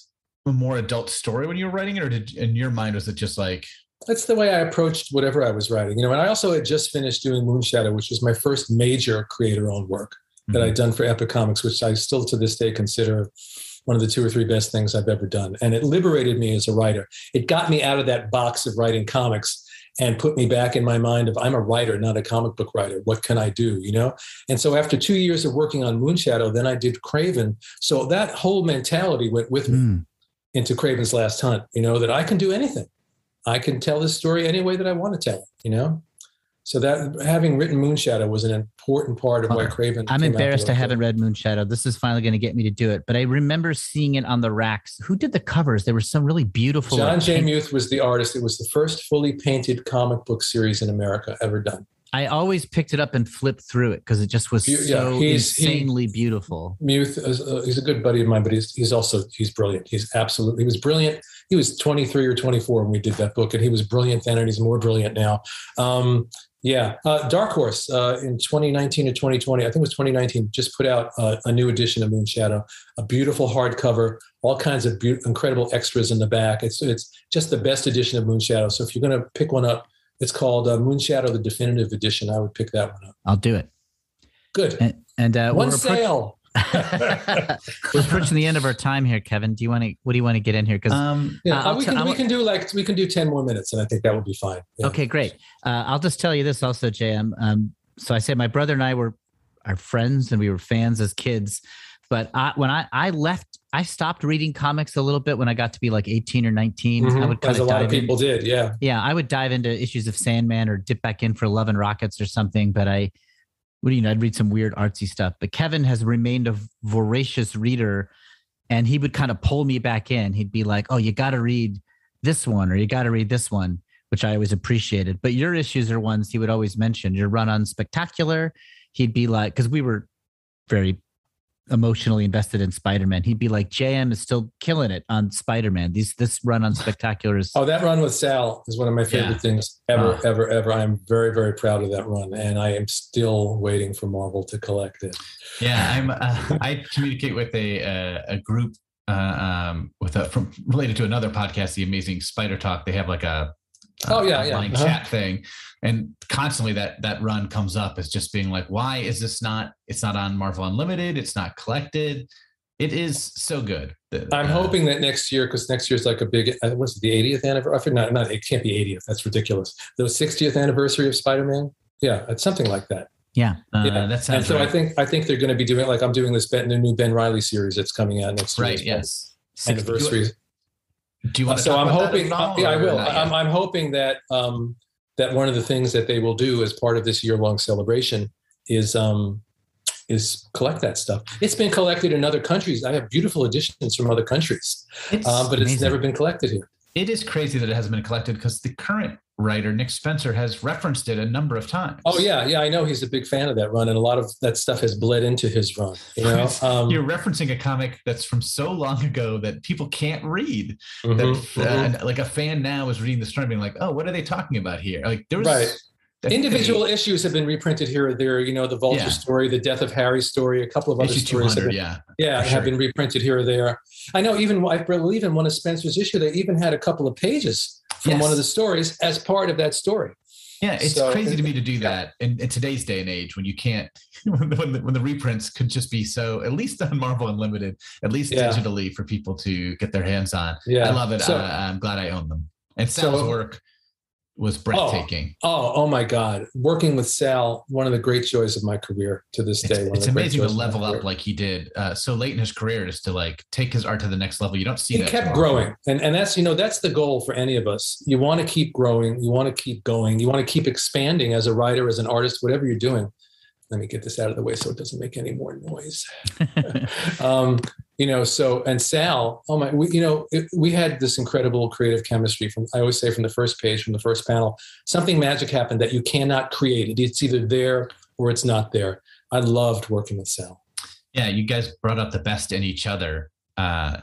a more adult story when you were writing it, or did in your mind was it just like That's the way I approached whatever I was writing. You know, and I also had just finished doing Moonshadow, which was my first major creator-owned work that I'd done for Epic Comics, which I still to this day consider one of the two or three best things I've ever done. And it liberated me as a writer. It got me out of that box of writing comics and put me back in my mind of I'm a writer, not a comic book writer. What can I do? You know? And so after two years of working on Moonshadow, then I did Kraven. So that whole mentality went with me Mm. into Kraven's Last Hunt, you know, that I can do anything. I can tell this story any way that I want to tell it, you know? So that having written Moonshadow was an important part of why Kraven. I'm came out the embarrassed I haven't read Moonshadow. This is finally going to get me to do it. But I remember seeing it on the racks. Who did the covers? There were some really beautiful. John like, J. Muth was the artist. It was the first fully painted comic book series in America ever done. I always picked it up and flipped through it because it just was yeah, so he's- he- insanely beautiful. Muth, is, uh, he's a good buddy of mine, but he's he's also he's brilliant. He's absolutely he was brilliant. He was 23 or 24 when we did that book, and he was brilliant then, and he's more brilliant now. Um, yeah, uh, Dark Horse uh, in 2019 or 2020, I think it was 2019, just put out uh, a new edition of Moonshadow, a beautiful hardcover, all kinds of beau- incredible extras in the back. It's it's just the best edition of Moonshadow. So if you're going to pick one up, it's called uh, Moonshadow, the definitive edition. I would pick that one up. I'll do it. Good. And, and uh, one approach- sale. We're approaching the end of our time here, Kevin. Do you want to? What do you want to get in here? Because um Yeah, Uh, we can we can do like we can do ten more minutes, and I think that will be fine. Yeah. Okay, great. Uh, I'll just tell you this also, JM. Um, so I said my brother and I were our friends and we were fans as kids. But I, when I, I left, I stopped reading comics a little bit when I got to be like 18 or 19. I Mhm, would kind As a lot of people in. did, yeah. Yeah, I would dive into issues of Sandman or dip back in for Love and Rockets or something. But I, what do you know? I'd read some weird artsy stuff. But Kevin has remained a voracious reader, and he would kind of pull me back in. He'd be like, "Oh, you got to read this one, or you got to read this one," which I always appreciated. But your issues are ones he would always mention. Your run on Spectacular, he'd be like, because we were very emotionally invested in Spider-Man. He'd be like, "JM is still killing it on Spider-Man. These this run on Spectacular is." Oh, that run with Sal is one of my favorite Yeah. things ever, Ah. ever, ever. I am very, very proud of that run, and I am still waiting for Marvel to collect it. Yeah, I'm. Uh, <laughs> I communicate with a uh, a group uh, um, with a from related to another podcast, the Amazing Spider Talk. They have like a Oh, yeah, yeah. online Uh-huh. chat thing, and constantly that that run comes up as just being like, why is this not? It's not on Marvel Unlimited. It's not collected. It is so good. I'm uh, hoping that next year, because next year's like a big, uh, what's it, the 80th anniversary? Not, not, it can't be 80th. That's ridiculous. The 60th anniversary of Spider-Man. Yeah, it's something like that. yeah, Uh, Yeah. That And so right. I think I think they're going to be doing like I'm doing this Ben, the new Ben Reilly series that's coming out next year. right. Yes. Anniversary. Do you want to? so talk I'm about hoping. at yeah, I will. I'm, I'm hoping that um, that one of the things that they will do as part of this year long celebration is um, is collect that stuff. It's been collected in other countries. I have beautiful editions from other countries, It's um, but it's never been collected here. it is crazy that it hasn't been collected because the current writer Nick Spencer has referenced it a number of times. Oh yeah, yeah. I know he's a big fan of that run, and a lot of that stuff has bled into his run. You know, um, You're referencing a comic that's from so long ago that people can't read. mhm, That mhm. uh, like a fan now is reading the story, being like, "Oh, what are they talking about here?" Like there was Right. Individual they- issues have been reprinted here or there. You know, the Vulture Yeah. story, the death of Harry story, a couple of other stories. have been- Yeah, yeah, for have sure. been reprinted here or there. I know even I believe in one of Spencer's issue, they even had a couple of pages from Yes. one of the stories as part of that story. yeah. It's So- crazy to me to do that in, in today's day and age when you can't <laughs> when the, when the, when the reprints could just be so at least <laughs> on Marvel Unlimited, at least Yeah. digitally for people to get their hands on. Yeah, I love it. So, uh, I'm glad I own them. And Sal's So- work was breathtaking. oh, oh my God! Working with Sal, one of the great joys of my career to this day. of it's amazing to joys of my level up like he did uh, so late in his career, just to like take his art to the next level. You don't see he that. He kept growing and and that's you know that's the goal for any of us you want to keep growing you want to keep going you want to keep expanding as a writer as an artist whatever you're doing let me get this out of the way so it doesn't make any more noise <laughs> um, you know so and sal oh my we, you know it, we had this incredible creative chemistry from i always say from the first page from the first panel something magic happened that you cannot create it it's either there or it's not there i loved working with sal Yeah, you guys brought up the best in each other. Uh,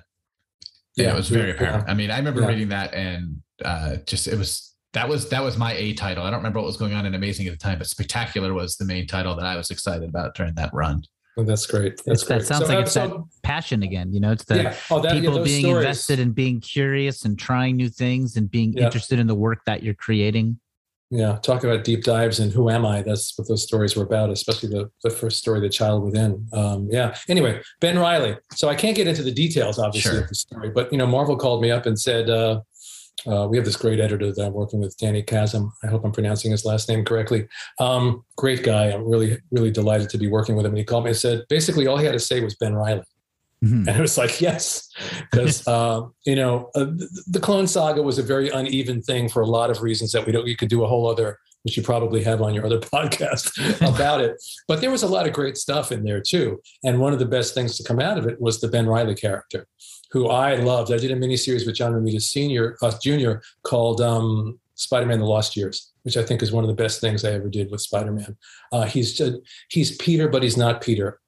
yeah, Yeah, it was very apparent. I mean, I remember Yeah. reading that and uh, just it was that was that was my A title. I don't remember what was going on in Amazing at the time, but Spectacular was the main title that I was excited about during that run. Well, that's great. That's It's- that sounds So, like it's that passion again. You know, it's the yeah. Oh, that, people those being stories. invested and being curious and trying new things and being Yeah. interested in the work that you're creating. Yeah, talk about deep dives and who am I? That's what those stories were about, especially the, the first story, The Child Within. Um, yeah. Anyway, Ben Reilly. So I can't get into the details, obviously, Sure. of the story, but you know, Marvel called me up and said, uh, uh, "We have this great editor that I'm working with, Danny Khazem. I hope I'm pronouncing his last name correctly. Um, great guy. I'm really, really delighted to be working with him." And he called me and said, basically, all he had to say was Ben Reilly. Mhm. And it was like, yes, because <laughs> uh, you know uh, the, the Clone Saga was a very uneven thing for a lot of reasons that we don't. You could do a whole other, which you probably have on your other <laughs> podcast about it. But there was a lot of great stuff in there too. And one of the best things to come out of it was the Ben Reilly character, who I loved. I did a miniseries with John Romita Senior, uh, Junior, called um, Spider-Man: The Lost Years, which I think is one of the best things I ever did with Spider-Man. Uh, he's just, he's Peter, but he's not Peter.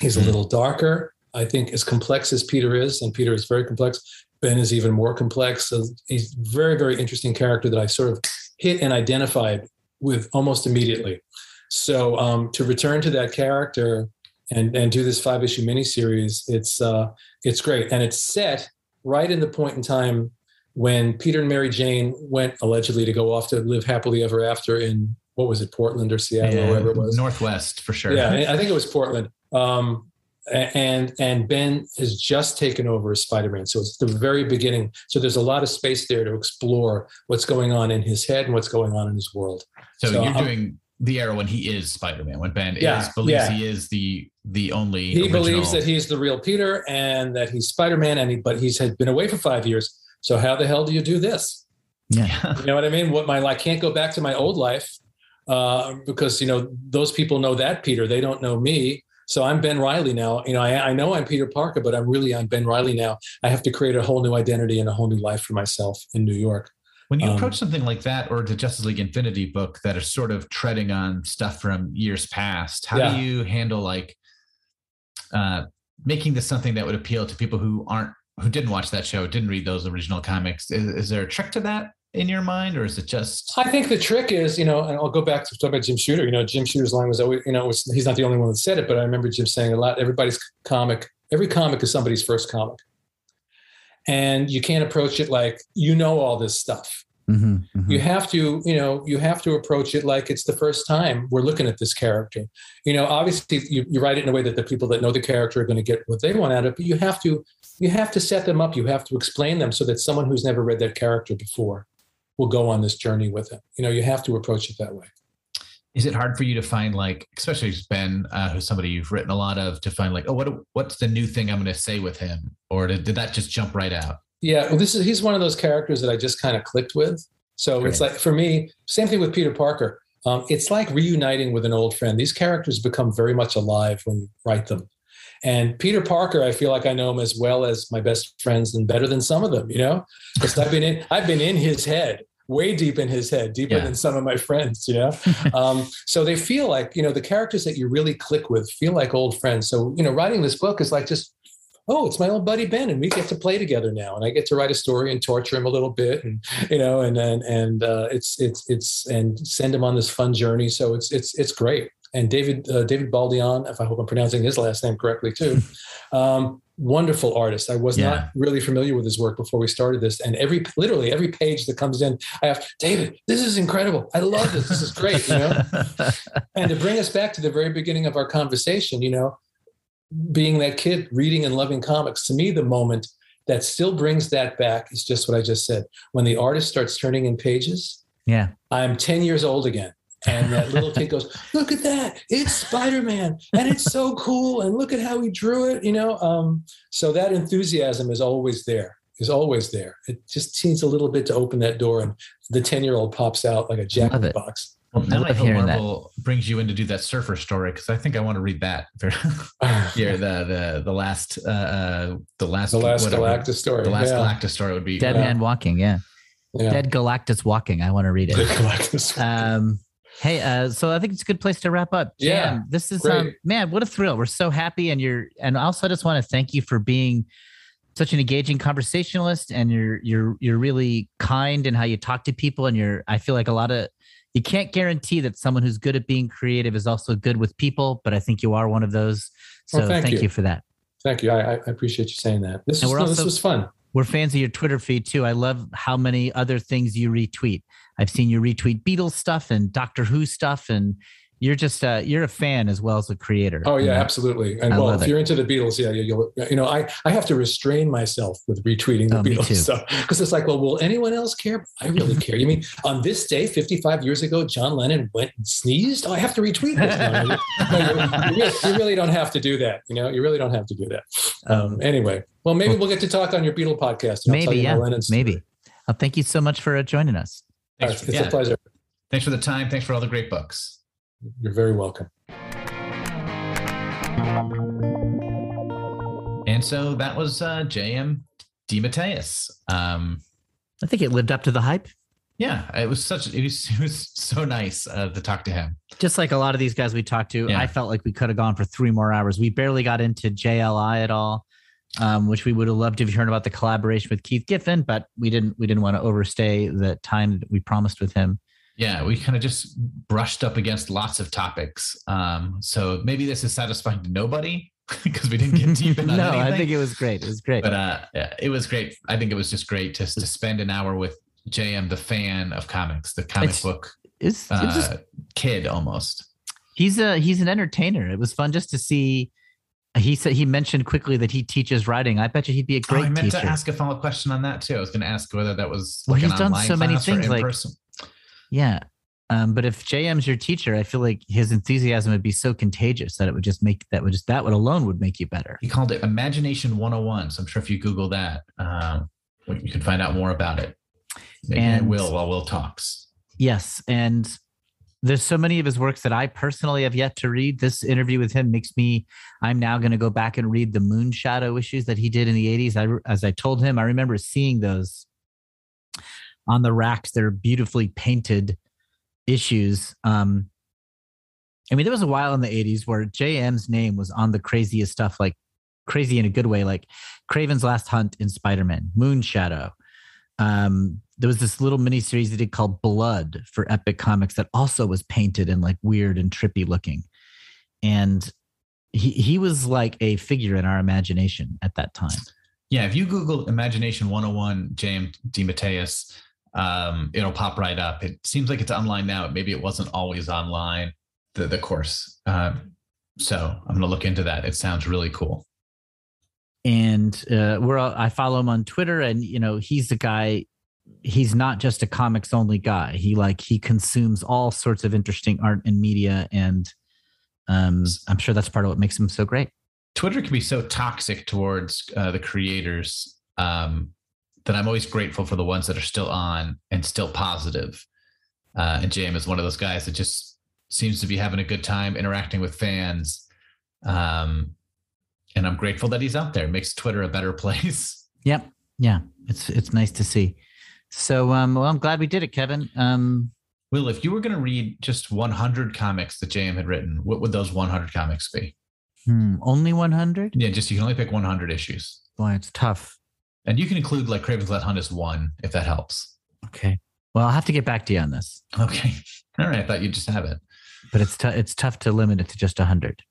He's a Mhm. little darker. I think as complex as Peter is, and Peter is very complex, Ben is even more complex. So he's a very, very interesting character that I sort of hit and identified with almost immediately. So um, to return to that character and and do this five issue miniseries, it's uh, it's great, and it's set right in the point in time when Peter and Mary Jane went allegedly to go off to live happily ever after in what was it, Portland or Seattle or wherever it was. Northwest for sure. Yeah, I <laughs> think it was Portland. Um, and and Ben has just taken over as Spider-Man, so it's the very beginning. So there's a lot of space there to explore what's going on in his head and what's going on in his world. So, So you're I'm- doing the era when he is Spider-Man, when Ben Yeah, is believes yeah. he is the the only. He believes that he's the real Peter and that he's Spider-Man, and he, but he's had been away for five years. So how the hell do you do this? Yeah. <laughs> You know what I mean? What my I can't go back to my old life uh, because you know those people know that Peter. They don't know me. So I'm Ben Reilly now. You know, I, I know I'm Peter Parker, but I'm really I'm Ben Reilly now. I have to create a whole new identity and a whole new life for myself in New York. When you Um, approach something like that, or the Justice League Infinity book that is sort of treading on stuff from years past, how Yeah. do you handle like uh, making this something that would appeal to people who aren't who didn't watch that show, didn't read those original comics? Is, is there a trick to that in your mind, or is it just I think the trick is, you know, and I'll go back to talk about Jim Shooter. You know, Jim Shooter's line was always, you know, was, he's not the only one that said it, but I remember Jim saying a lot. Everybody's comic, every comic is somebody's first comic, and you can't approach it like you know all this stuff. Mhm, mhm. you have to you know you have to approach it like it's the first time we're looking at this character you know obviously you, you write it in a way that the people that know the character are going to get what they want out of it but you have to you have to set them up you have to explain them so that someone who's never read that character before will go on this journey with it you know you have to approach it that way is it hard for you to find like, especially Ben, uh, who's somebody you've written a lot of, to find like, oh, what what's the new thing I'm going to say with him, or did, did that just jump right out? Yeah, well, this is he's one of those characters that I just kind of clicked with. So it's like for me, same thing with Peter Parker. Um, it's like reuniting with an old friend. These characters become very much alive when you write them. And Peter Parker, I feel like I know him as well as my best friends and better than some of them, you know, because I've been in I've been in his head, way deep in his head, deeper Yeah. than some of my friends, you know. <laughs> um, so they feel like you know the characters that you really click with feel like old friends. So you know, writing this book is like just oh, it's my old buddy Ben, and we get to play together now, and I get to write a story and torture him a little bit, and you know, and and and uh, it's it's it's and send him on this fun journey. So it's it's it's great. And David uh, David Baldeón, if I hope I'm pronouncing his last name correctly too, <laughs> um, wonderful artist. I was Yeah. not really familiar with his work before we started this, and every literally every page that comes in, I have David. This is incredible. I love this. This is great. You know <laughs> and to bring us back to the very beginning of our conversation, you know, being that kid reading and loving comics, to me, the moment that still brings that back is just what I just said. When the artist starts turning in pages, yeah. I'm 10 years old again. And that little kid goes, Look at that. It's Spider Man. And it's so cool. And look at how he drew it. You know, um, so that enthusiasm is always there, is always there. It just needs a little bit to open that door. And the 10 year old pops out like a jack in Love the it. box. Well, I now I, love hope hearing that. Brings you in to do that surfer story because I think I want to read that. <laughs> yeah, the the the last uh, uh the last the last whatever. Galactus story. the last yeah. Galactus story would be Dead Yeah. man walking. Yeah. Yeah. Dead Galactus walking. I want to read Dead it. Galactus. Um, hey, uh, so I think it's a good place to wrap up. Yeah, this is um, man, what a thrill! We're so happy, and you're, and also I just want to thank you for being such an engaging conversationalist, and you're you're you're really kind in how you talk to people, and you're. I feel like a lot of you can't guarantee that someone who's good at being creative is also good with people, but I think you are one of those. So Well, thank thank, you. you. for that. Thank you. I, I appreciate you saying that. This was, no, this was fun. We're fans of your Twitter feed too. I love how many other things you retweet. I've seen you retweet Beatles stuff and Doctor Who stuff, and you're just uh, you're a fan as well as a creator. Oh yeah, absolutely. And I well, if it. you're into the Beatles, yeah, you- you'll you know I I have to restrain myself with retweeting the Oh, Beatles too. stuff because it's like, well, will anyone else care? I really care. You mean on this day, 55 years ago, John Lennon went and sneezed? Oh, I have to retweet this. No, you, you- you really, you really don't have to do that. You know, you really don't have to do that. Um, anyway, well, maybe we'll get to talk on your Beatle podcast. and I'll tell maybe you yeah, my Lennon maybe. Uh, thank you so much for uh, joining us. Thanks, it's yeah. a pleasure. Thanks for the time. Thanks for all the great books. You're very welcome. And so that was uh, J.M. DeMatteis. Um, I think it lived up to the hype. yeah, it was such it was, <laughs> it was so nice uh, to talk to him. Just like a lot of these guys we talked to, Yeah. I felt like we could have gone for three more hours. We barely got into JLI at all, um, which we would have loved to have heard about the collaboration with Keith Giffen, but we didn't. We didn't want to overstay the time that we promised with him. Yeah, we kind of just brushed up against lots of topics. Um, so maybe this is satisfying to nobody <laughs> because we didn't get deep <laughs> in on no, anything. I think it was great. It was great. but uh, yeah, it was great. I think it was just great to to spend an hour with JM, the fan of comics, the comic It's- book It's- it was just- uh, kid almost. he's a he's an entertainer. It was fun just to see. He said he mentioned quickly that he teaches writing. I bet you he'd be a Oh, great I meant teacher. to ask a follow up question on that too. I was going to ask whether that was Well, like he's done so many things, in like- person. Yeah. Um, but if JM's your teacher, I feel like his enthusiasm would be so contagious that it would just make that would just that would alone would make you better. He called it Imagination 101. So I'm sure if you Google that, um, you can find out more about it. Maybe And- will while Will talks. Yes, and there's so many of his works that I personally have yet to read. This interview with him makes me. I'm now going to go back and read the Moonshadow issues that he did in the 80s. I, as I told him, I remember seeing those on the racks. They're beautifully painted issues. Um, I mean, there was a while in the 80s where JM's name was on the craziest stuff, like crazy in a good way, like Kraven's Last Hunt in Spider Man, Moonshadow. Um, there was this little mini series he did called Blood for Epic Comics that also was painted and like weird and trippy looking. And he, he was like a figure in our imagination at that time. Yeah, if you Google Imagination 101 James DeMatteis, um, it'll pop right up. It seems like it's online now. Maybe it wasn't always online, the, the course. Um, so I'm going to look into that. It sounds really cool. and uh, we're all, I follow him on Twitter, and you know he's the guy. He's not just a comics only guy. He like he consumes all sorts of interesting art and media, and um, I'm sure that's part of what makes him so great. Twitter can be so toxic towards uh, the creators um, that I'm always grateful for the ones that are still on and still positive. Uh, and JM is one of those guys that just seems to be having a good time interacting with fans. Um, and I'm grateful that he's out there. It makes Twitter a better <laughs> place. Yep, yeah, it's it's nice to see. So, um, well, I'm glad we did it, Kevin. Um, Will, if you were going to read just 100 comics that JM had written, what would those 100 comics be? hmm, only 100. Yeah, just you can only pick 100 issues. Boy, it's tough. And you can include like Kraven's Last Hunt as one, if that helps. Okay. Well, I'll have to get back to you on this, Okay. <laughs> All right. I thought you'd just have it. but it's t- it's tough to limit it to just 100.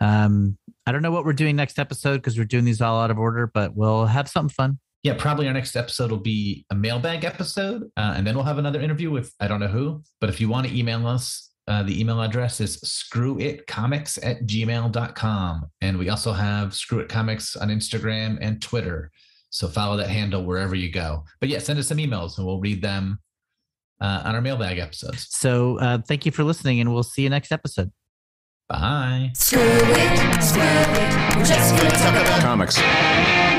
Um, I don't know what we're doing next episode because we're doing these all out of order, but we'll have something fun. Yeah, probably our next episode will be a mailbag episode, uh, and then we'll have another interview with I don't know who. But if you want to email us, uh, the email address is screwitcomics at gmail.com. And we also have Screw It Comics on Instagram and Twitter. So follow that handle wherever you go. But yeah, send us some emails and we'll read them uh, on our mailbag episodes. So, uh, thank you for listening, and we'll see you next episode. Bye. Screw it, screw it. We're just gonna talk about Comics.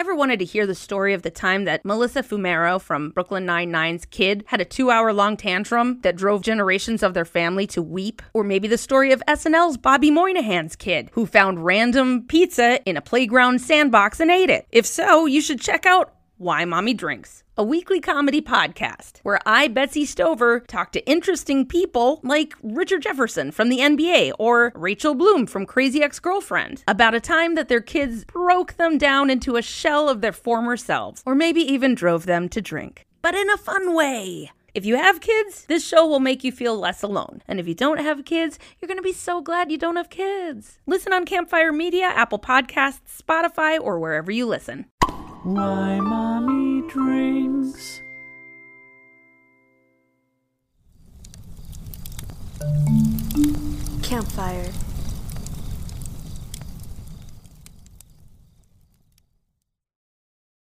Ever wanted to hear the story of the time that Melissa Fumero from Brooklyn Nine-Nine's kid had a two hour long tantrum that drove generations of their family to weep? Or maybe the story of SNL's Bobby Moynihan's kid who found random pizza in a playground sandbox and ate it? If so, you should check out Why Mommy Drinks, a weekly comedy podcast where I, Betsy Stover, talk to interesting people like Richard Jefferson from the NBA or Rachel Bloom from Crazy Ex Girlfriend about a time that their kids broke them down into a shell of their former selves, or maybe even drove them to drink. but in a fun way. If you have kids, this show will make you feel less alone. And if you don't have kids, you're going to be so glad you don't have kids. Listen on Campfire Media, Apple Podcasts, Spotify, or wherever you listen. My mommy drinks. Campfire.